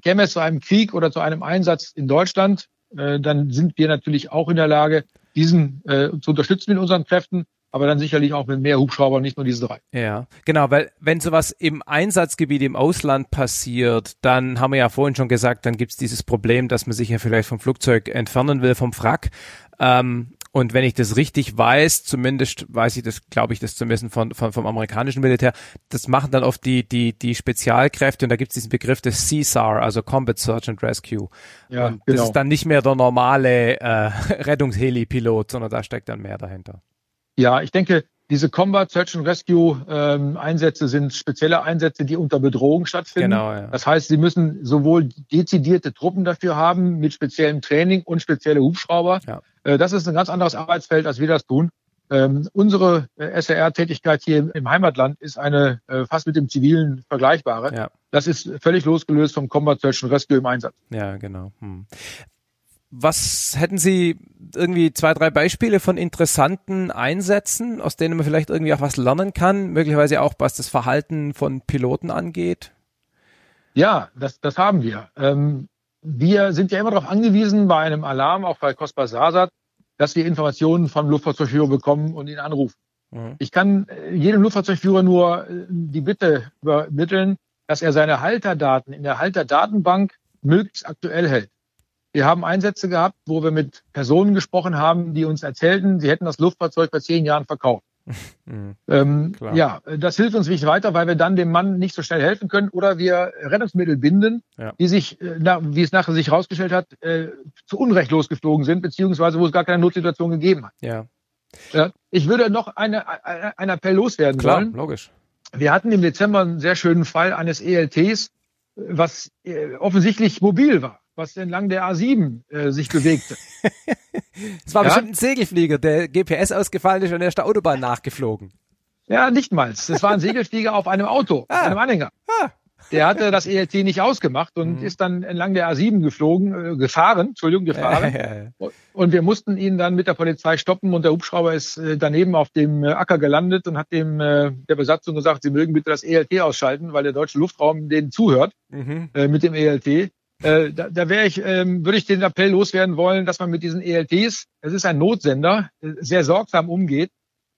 käme es zu einem Krieg oder zu einem Einsatz in Deutschland, äh, dann sind wir natürlich auch in der Lage, diesen äh, zu unterstützen mit unseren Kräften, aber dann sicherlich auch mit mehr Hubschraubern, nicht nur diese drei. Ja, genau, weil wenn sowas im Einsatzgebiet im Ausland passiert, dann haben wir ja vorhin schon gesagt, dann gibt es dieses Problem, dass man sich ja vielleicht vom Flugzeug entfernen will, vom Wrack. Ähm, und wenn ich das richtig weiß, zumindest weiß ich das, glaube ich, das zumindest von, von, vom amerikanischen Militär, das machen dann oft die, die, die Spezialkräfte und da gibt es diesen Begriff des CSAR, also Combat Search and Rescue. Ja, und genau. das ist dann nicht mehr der normale äh, Rettungsheli-Pilot, sondern da steckt dann mehr dahinter. Ja, ich denke, diese Combat Search and Rescue ähm, Einsätze sind spezielle Einsätze, die unter Bedrohung stattfinden. Genau, ja. Das heißt, sie müssen sowohl dezidierte Truppen dafür haben mit speziellem Training und spezielle Hubschrauber. Ja. Äh, das ist ein ganz anderes Arbeitsfeld, als wir das tun. Ähm, unsere äh, SRR-Tätigkeit hier im Heimatland ist eine äh, fast mit dem zivilen vergleichbare. Ja. Das ist völlig losgelöst vom Combat Search and Rescue im Einsatz. Ja, genau. Hm. Was hätten Sie irgendwie zwei, drei Beispiele von interessanten Einsätzen, aus denen man vielleicht irgendwie auch was lernen kann, möglicherweise auch was das Verhalten von Piloten angeht? Ja, das, das haben wir. Ähm, wir sind ja immer darauf angewiesen, bei einem Alarm, auch bei Cospa Sasat, dass wir Informationen vom Luftfahrzeugführer bekommen und ihn anrufen. Mhm. Ich kann äh, jedem Luftfahrzeugführer nur äh, die Bitte übermitteln, dass er seine Halterdaten in der Halterdatenbank möglichst aktuell hält. Wir haben Einsätze gehabt, wo wir mit Personen gesprochen haben, die uns erzählten, sie hätten das Luftfahrzeug vor zehn Jahren verkauft. Mhm. Ähm, ja, das hilft uns nicht weiter, weil wir dann dem Mann nicht so schnell helfen können oder wir Rettungsmittel binden, Ja. die sich, äh, na, wie es nachher sich herausgestellt hat, äh, zu Unrecht losgeflogen sind, beziehungsweise wo es gar keine Notsituation gegeben hat. Ja, Ja, ich würde noch eine, eine, einen Appell loswerden klar, wollen. logisch. Wir hatten im Dezember einen sehr schönen Fall eines ELTs, was äh, offensichtlich mobil war, was entlang der A7 äh, sich bewegte. Es war Ja? bestimmt ein Segelflieger, der GPS ausgefallen ist und er ist der Autobahn nachgeflogen. Ja, nicht mal. Es war ein Segelflieger auf einem Auto, Ah. einem Anhänger. Ah. Der hatte das ELT nicht ausgemacht und Mhm. ist dann entlang der A7 geflogen, äh, gefahren, Entschuldigung, gefahren. Ja, ja, ja. Und wir mussten ihn dann mit der Polizei stoppen und der Hubschrauber ist äh, daneben auf dem äh, Acker gelandet und hat dem äh, der Besatzung gesagt, sie mögen bitte das ELT ausschalten, weil der deutsche Luftraum denen zuhört Mhm. äh, mit dem ELT. Äh, da da wäre ich, ähm, würde ich den Appell loswerden wollen, dass man mit diesen ELTs, es ist ein Notsender, äh, sehr sorgsam umgeht.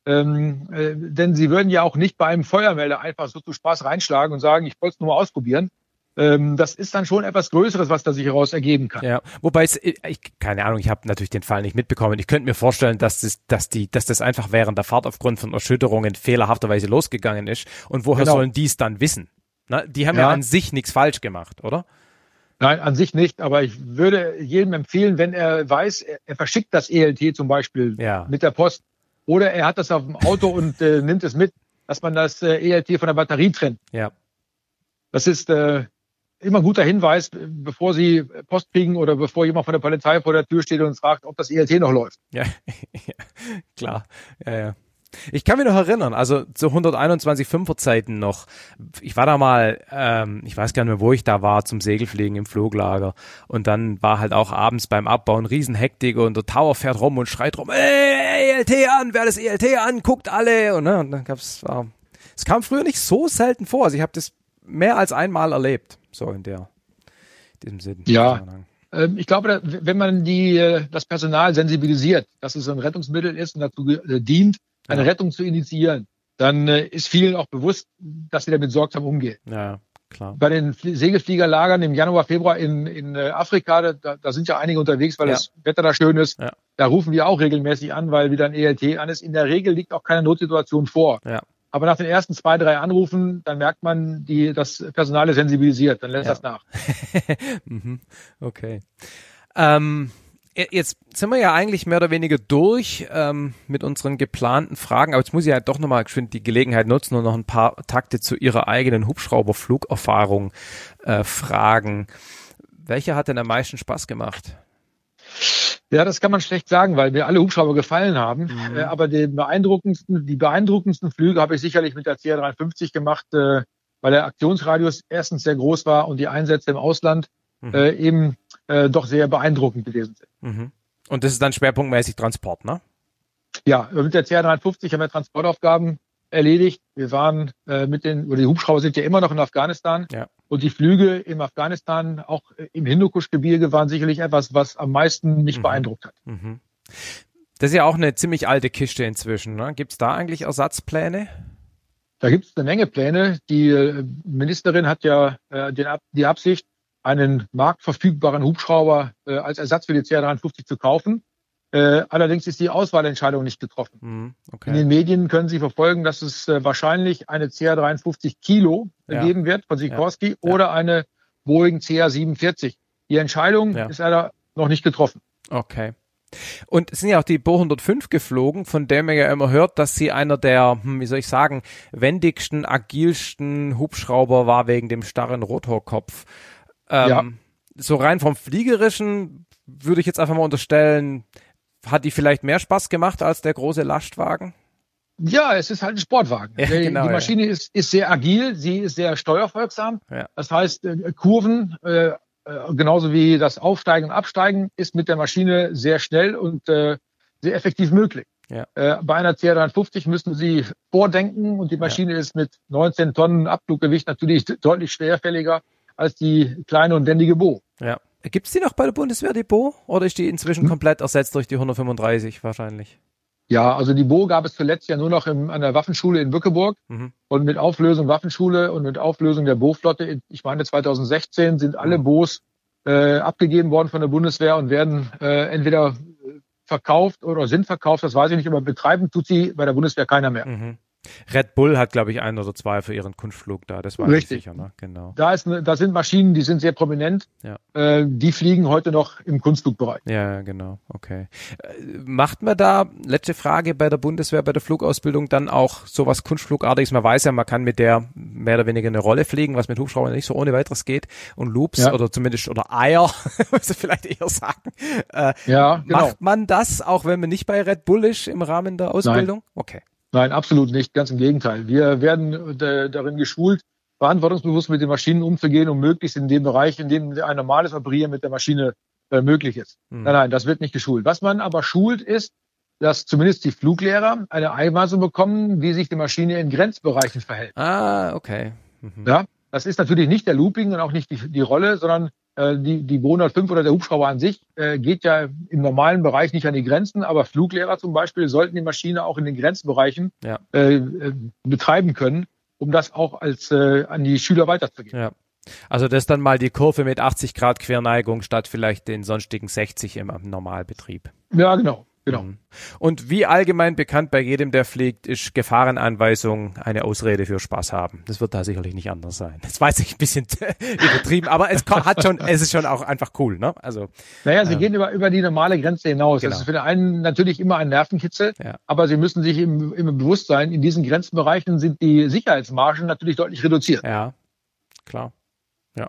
Ähm, äh, denn sie würden ja auch nicht bei einem Feuermelder einfach so zu Spaß reinschlagen und sagen, ich wollte es nur mal ausprobieren. Ähm, das ist dann schon etwas Größeres, was da sich heraus ergeben kann. Ja, wobei es, ich, keine Ahnung, ich habe natürlich den Fall nicht mitbekommen. Ich könnte mir vorstellen, dass das, dass die, dass das einfach während der Fahrt aufgrund von Erschütterungen fehlerhafterweise losgegangen ist. Und woher Genau. sollen die es dann wissen? Na, die haben ja. Ja. an sich nichts falsch gemacht, oder? Nein, an sich nicht, aber ich würde jedem empfehlen, wenn er weiß, er, er verschickt das ELT zum Beispiel Ja. mit der Post oder er hat das auf dem Auto und äh, nimmt es mit, dass man das äh, ELT von der Batterie trennt. Ja. Das ist äh, immer ein guter Hinweis, äh, bevor Sie Post kriegen oder bevor jemand von der Polizei vor der Tür steht und fragt, ob das ELT noch läuft. Ja, ja klar. Ja, ja. Ich kann mich noch erinnern, also zu 121 Fünfer-Zeiten noch. Ich war da mal, ähm, ich weiß gar nicht mehr, wo ich da war, zum Segelfliegen im Fluglager. Und dann war halt auch abends beim Abbauen Riesenhektik und der Tower fährt rum und schreit rum, ey, ELT an, wer das ELT an, guckt alle. Und, ne, und dann gab's, war, es kam früher nicht so selten vor. Also ich habe das mehr als einmal erlebt, so in der, diesem Sinn. Ja. Ähm, Ich glaube, wenn man die, äh, das Personal sensibilisiert, dass es ein Rettungsmittel ist und dazu äh, dient, eine Ja. Rettung zu initiieren, dann äh, ist vielen auch bewusst, dass sie damit sorgsam umgehen. Ja, klar. Bei den Flie- Segelfliegerlagern im Januar, Februar in, in äh, Afrika, da, da sind ja einige unterwegs, weil Ja. das Wetter da schön ist. Ja. Da rufen wir auch regelmäßig an, weil wieder ein ELT an ist. In der Regel liegt auch keine Notsituation vor. Ja. Aber nach den ersten zwei, drei Anrufen, dann merkt man, die, das Personal ist sensibilisiert, dann lässt Ja. das nach. Mhm. Okay. Ähm, jetzt sind wir ja eigentlich mehr oder weniger durch ähm, mit unseren geplanten Fragen, aber jetzt muss ich ja doch nochmal geschwind die Gelegenheit nutzen und noch ein paar Takte zu Ihrer eigenen Hubschrauberflugerfahrung äh, fragen. Welche hat denn am meisten Spaß gemacht? Ja, das kann man schlecht sagen, weil mir alle Hubschrauber gefallen haben. Mhm. Äh, aber den beeindruckendsten, die beeindruckendsten Flüge habe ich sicherlich mit der CR350 gemacht, äh, weil der Aktionsradius erstens sehr groß war und die Einsätze im Ausland Mhm. äh, eben äh, doch sehr beeindruckend gewesen sind. Mhm. Und das ist dann schwerpunktmäßig Transport, ne? Ja, mit der CR350 haben wir Transportaufgaben erledigt. Wir waren äh, mit den, oder die Hubschrauber sind ja immer noch in Afghanistan. Ja. Und die Flüge im Afghanistan, auch äh, im Hindukusch-Gebirge, waren sicherlich etwas, was am meisten mich Mhm. beeindruckt hat. Mhm. Das ist ja auch eine ziemlich alte Kiste inzwischen. Ne? Gibt es da eigentlich Ersatzpläne? Da gibt es eine Menge Pläne. Die äh, Ministerin hat ja äh, den, die Absicht, einen marktverfügbaren Hubschrauber äh, als Ersatz für die CR350 zu kaufen. Äh, allerdings ist die Auswahlentscheidung nicht getroffen. Mhm. In Okay. den Medien können Sie verfolgen, dass es äh, wahrscheinlich eine CR350 Kilo äh, Ja. geben wird von Sikorsky oder eine Boeing CR47. Die Entscheidung Ja. ist leider noch nicht getroffen. Okay. Und es sind ja auch die Bo 105 geflogen, von der man ja immer hört, dass sie einer der, hm, wie soll ich sagen, wendigsten, agilsten Hubschrauber war wegen dem starren Rotorkopf. Ähm, Ja. So rein vom Fliegerischen würde ich jetzt einfach mal unterstellen, hat die vielleicht mehr Spaß gemacht als der große Lastwagen? Ja, es ist halt ein Sportwagen. Ja, Die- genau, die ja. Maschine ist, ist sehr agil, sie ist sehr steuerfolgsam. Ja. Das heißt, äh, Kurven, äh, äh, genauso wie das Aufsteigen und Absteigen, ist mit der Maschine sehr schnell und äh, sehr effektiv möglich. Ja. Äh, bei einer CR350 müssen Sie vordenken und die Maschine ist mit 19 Tonnen Abfluggewicht natürlich deutlich schwerfälliger als die kleine und wendige Bo. Ja. Gibt's die noch bei der Bundeswehr, die Bo? Oder ist die inzwischen Hm. komplett ersetzt durch die 135 wahrscheinlich? Ja, also die Bo gab es zuletzt ja nur noch im, an der Waffenschule in Bückeburg. Mhm. Und mit Auflösung Waffenschule und mit Auflösung der Bo-Flotte, ich meine 2016, sind alle Bo's äh, abgegeben worden von der Bundeswehr und werden äh, entweder verkauft oder sind verkauft, das weiß ich nicht, aber betreiben tut sie bei der Bundeswehr keiner mehr. Mhm. Red Bull hat, glaube ich, ein oder zwei für ihren Kunstflug da. Das war Richtig. sicher, ne? Genau. Da, ist, eine- da sind Maschinen, die sind sehr prominent. Ja. Äh, die fliegen heute noch im Kunstflugbereich. Ja, genau. Okay. Äh, Macht man da, letzte Frage, bei der Bundeswehr, bei der Flugausbildung dann auch sowas Kunstflugartiges? Man weiß ja, man kann mit der mehr oder weniger eine Rolle fliegen, was mit Hubschraubern nicht so ohne weiteres geht. Und Loops Ja. oder zumindest, oder Eier, muss ich vielleicht eher sagen. Äh, Ja, genau. Macht man das, auch wenn man nicht bei Red Bull ist im Rahmen der Ausbildung? Okay. Nein, absolut nicht. Ganz im Gegenteil. Wir werden äh, darin geschult, verantwortungsbewusst mit den Maschinen umzugehen, um möglichst in dem Bereich, in dem ein normales Operieren mit der Maschine äh, möglich ist. Hm. Nein, nein, das wird nicht geschult. Was man aber schult, ist, dass zumindest die Fluglehrer eine Einweisung bekommen, wie sich die Maschine in Grenzbereichen verhält. Ah, okay. Mhm. Ja, das ist natürlich nicht der Looping und auch nicht die, die Rolle, sondern die, die Bo 105 oder der Hubschrauber an sich äh, geht ja im normalen Bereich nicht an die Grenzen, aber Fluglehrer zum Beispiel sollten die Maschine auch in den Grenzbereichen Ja. äh, äh, betreiben können, um das auch als äh, an die Schüler weiterzugeben. Ja. Also das ist dann mal die Kurve mit 80 Grad Querneigung statt vielleicht den sonstigen 60 im Normalbetrieb. Ja, genau, genau. Mhm. Und wie allgemein bekannt bei jedem, der fliegt, ist Gefahrenanweisung eine Ausrede für Spaß haben. Das wird da sicherlich nicht anders sein. Das weiß ich ein bisschen übertrieben, aber es hat schon, es ist schon auch einfach cool, ne? Also Naja, sie gehen über, über die normale Grenze hinaus. Genau. Das ist für den einen natürlich immer ein Nervenkitzel, Ja. aber sie müssen sich im, im bewusst sein, in diesen Grenzbereichen sind die Sicherheitsmargen natürlich deutlich reduziert. ja, klar. Ja.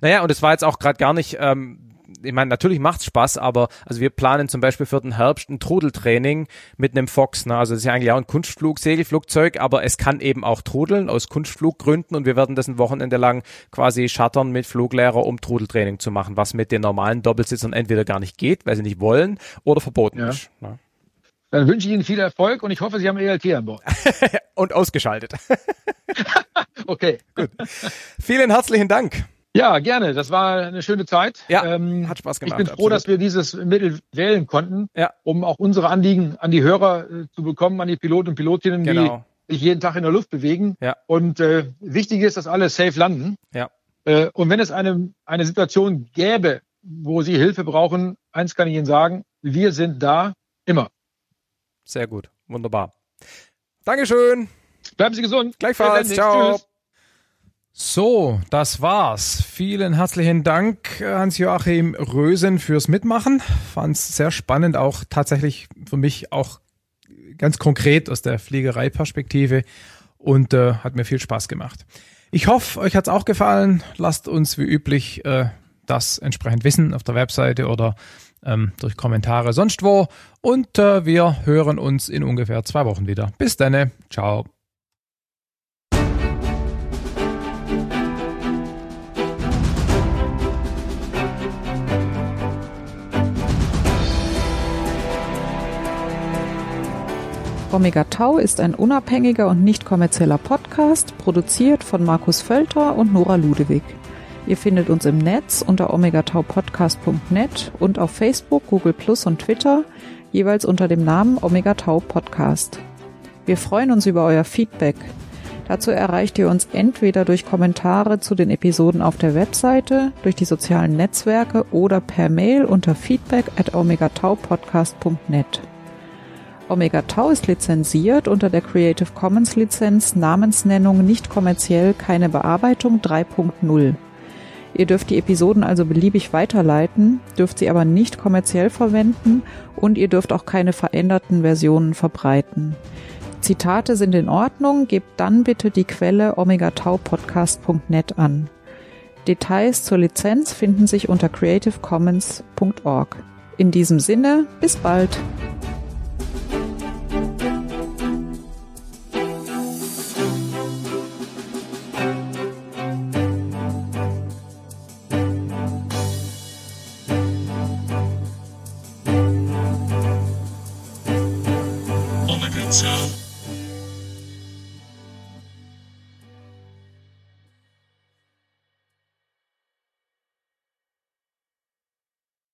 Naja, und es war jetzt auch gerade gar nicht, ähm, ich meine, natürlich macht's Spaß, aber also wir planen zum Beispiel für den Herbst ein Trudeltraining mit einem Fox. Ne? Also das ist ja eigentlich auch ein Kunstflug, Segelflugzeug, aber es kann eben auch trudeln aus Kunstfluggründen und wir werden das ein Wochenende lang quasi schattern mit Fluglehrer, um Trudeltraining zu machen, was mit den normalen Doppelsitzern entweder gar nicht geht, weil sie nicht wollen, oder verboten Ja. ist. Ne? Dann wünsche ich Ihnen viel Erfolg und ich hoffe, Sie haben ELT an Bord. Und ausgeschaltet. Okay. Vielen herzlichen Dank. Ja, gerne. Das war eine schöne Zeit. Ja, Ähm, hat Spaß ich gemacht. bin froh, absolut. dass wir dieses Mittel wählen konnten, Ja. um auch unsere Anliegen an die Hörer äh, zu bekommen, an die Piloten und Pilotinnen, Genau. die sich jeden Tag in der Luft bewegen. Ja. Und äh, wichtig ist, dass alle safe landen. Ja. Äh, und wenn es eine, eine Situation gäbe, wo Sie Hilfe brauchen, eins kann ich Ihnen sagen, wir sind da immer. Sehr gut. Wunderbar. Dankeschön. Bleiben Sie gesund. Gleichfalls. Ciao. Tschüss. So, das war's. Vielen herzlichen Dank, Hans-Joachim Rösen, fürs Mitmachen. Fand's sehr spannend, auch tatsächlich für mich auch ganz konkret aus der Fliegereiperspektive und äh, hat mir viel Spaß gemacht. Ich hoffe, euch hat's auch gefallen. Lasst uns wie üblich äh, das entsprechend wissen auf der Webseite oder ähm, durch Kommentare sonst wo. Und äh, wir hören uns in ungefähr zwei Wochen wieder. Bis dann. Ciao. Omega Tau ist ein unabhängiger und nicht kommerzieller Podcast, produziert von Markus Völter und Nora Ludewig. Ihr findet uns im Netz unter omegataupodcast.net und auf Facebook, Google Plus und Twitter jeweils unter dem Namen Omega Tau Podcast. Wir freuen uns über euer Feedback. Dazu erreicht ihr uns entweder durch Kommentare zu den Episoden auf der Webseite, durch die sozialen Netzwerke oder per Mail unter feedback at omegataupodcast.net. Omega Tau ist lizenziert unter der Creative Commons Lizenz Namensnennung nicht kommerziell keine Bearbeitung 3.0. Ihr dürft die Episoden also beliebig weiterleiten, dürft sie aber nicht kommerziell verwenden und ihr dürft auch keine veränderten Versionen verbreiten. Zitate sind in Ordnung, gebt dann bitte die Quelle omegataupodcast.net an. Details zur Lizenz finden sich unter creativecommons.org. In diesem Sinne, bis bald!